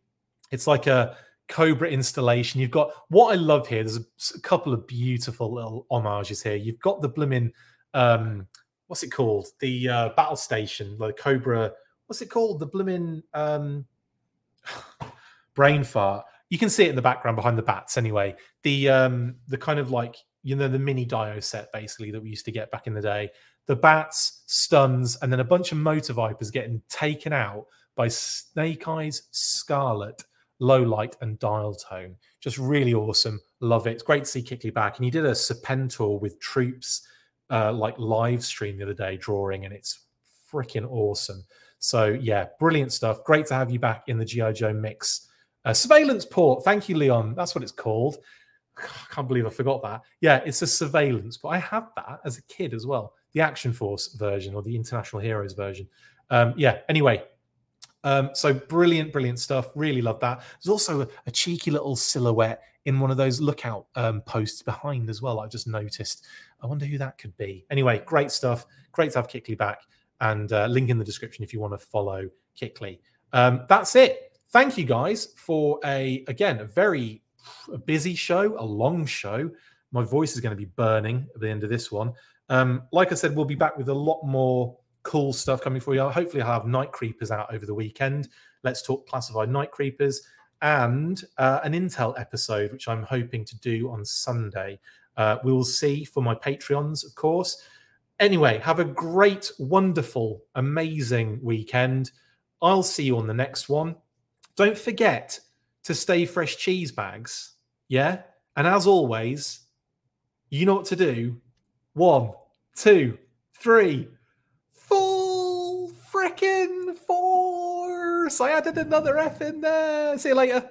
Speaker 2: It's like a Cobra installation. You've got what I love here. There's a, a couple of beautiful little homages here. You've got the blooming um, what's it called? The uh, battle station, the Cobra. What's it called? The blooming um, brain fart. You can see it in the background behind the bats. Anyway, the um, the kind of like you know the mini dio set basically that we used to get back in the day the bats stuns and then a bunch of motor vipers getting taken out by snake eyes scarlett low light and dial tone just really awesome love it it's great to see kickliy back and he did a serpentor with troops uh, like live stream the other day drawing and it's freaking awesome so yeah brilliant stuff great to have you back in the gi joe mix uh, surveillance port thank you leon that's what it's called I can't believe I forgot that. Yeah, it's a surveillance, but I had that as a kid as well. The Action Force version or the International Heroes version. Um, yeah, anyway. Um, so brilliant, brilliant stuff. Really love that. There's also a, a cheeky little silhouette in one of those lookout um, posts behind as well. I just noticed. I wonder who that could be. Anyway, great stuff. Great to have Kickliy back. And uh, link in the description if you want to follow Kickliy. Um, that's it. Thank you guys for a again a very busy show, a long show. My voice is going to be burning at the end of this one. Um, like I said, we'll be back with a lot more cool stuff coming for you. Hopefully, I'll have Night Creepers out over the weekend. Let's talk classified Night Creepers and uh, an Intel episode, which I'm hoping to do on Sunday. Uh, we will see for my Patreons, of course. Anyway, have a great, wonderful, amazing weekend. I'll see you on the next one. Don't forget to Stay Fresh cheese bags. Yeah. And as always, you know what to do. One, two, three, full freaking force. I added another F in there. See you later.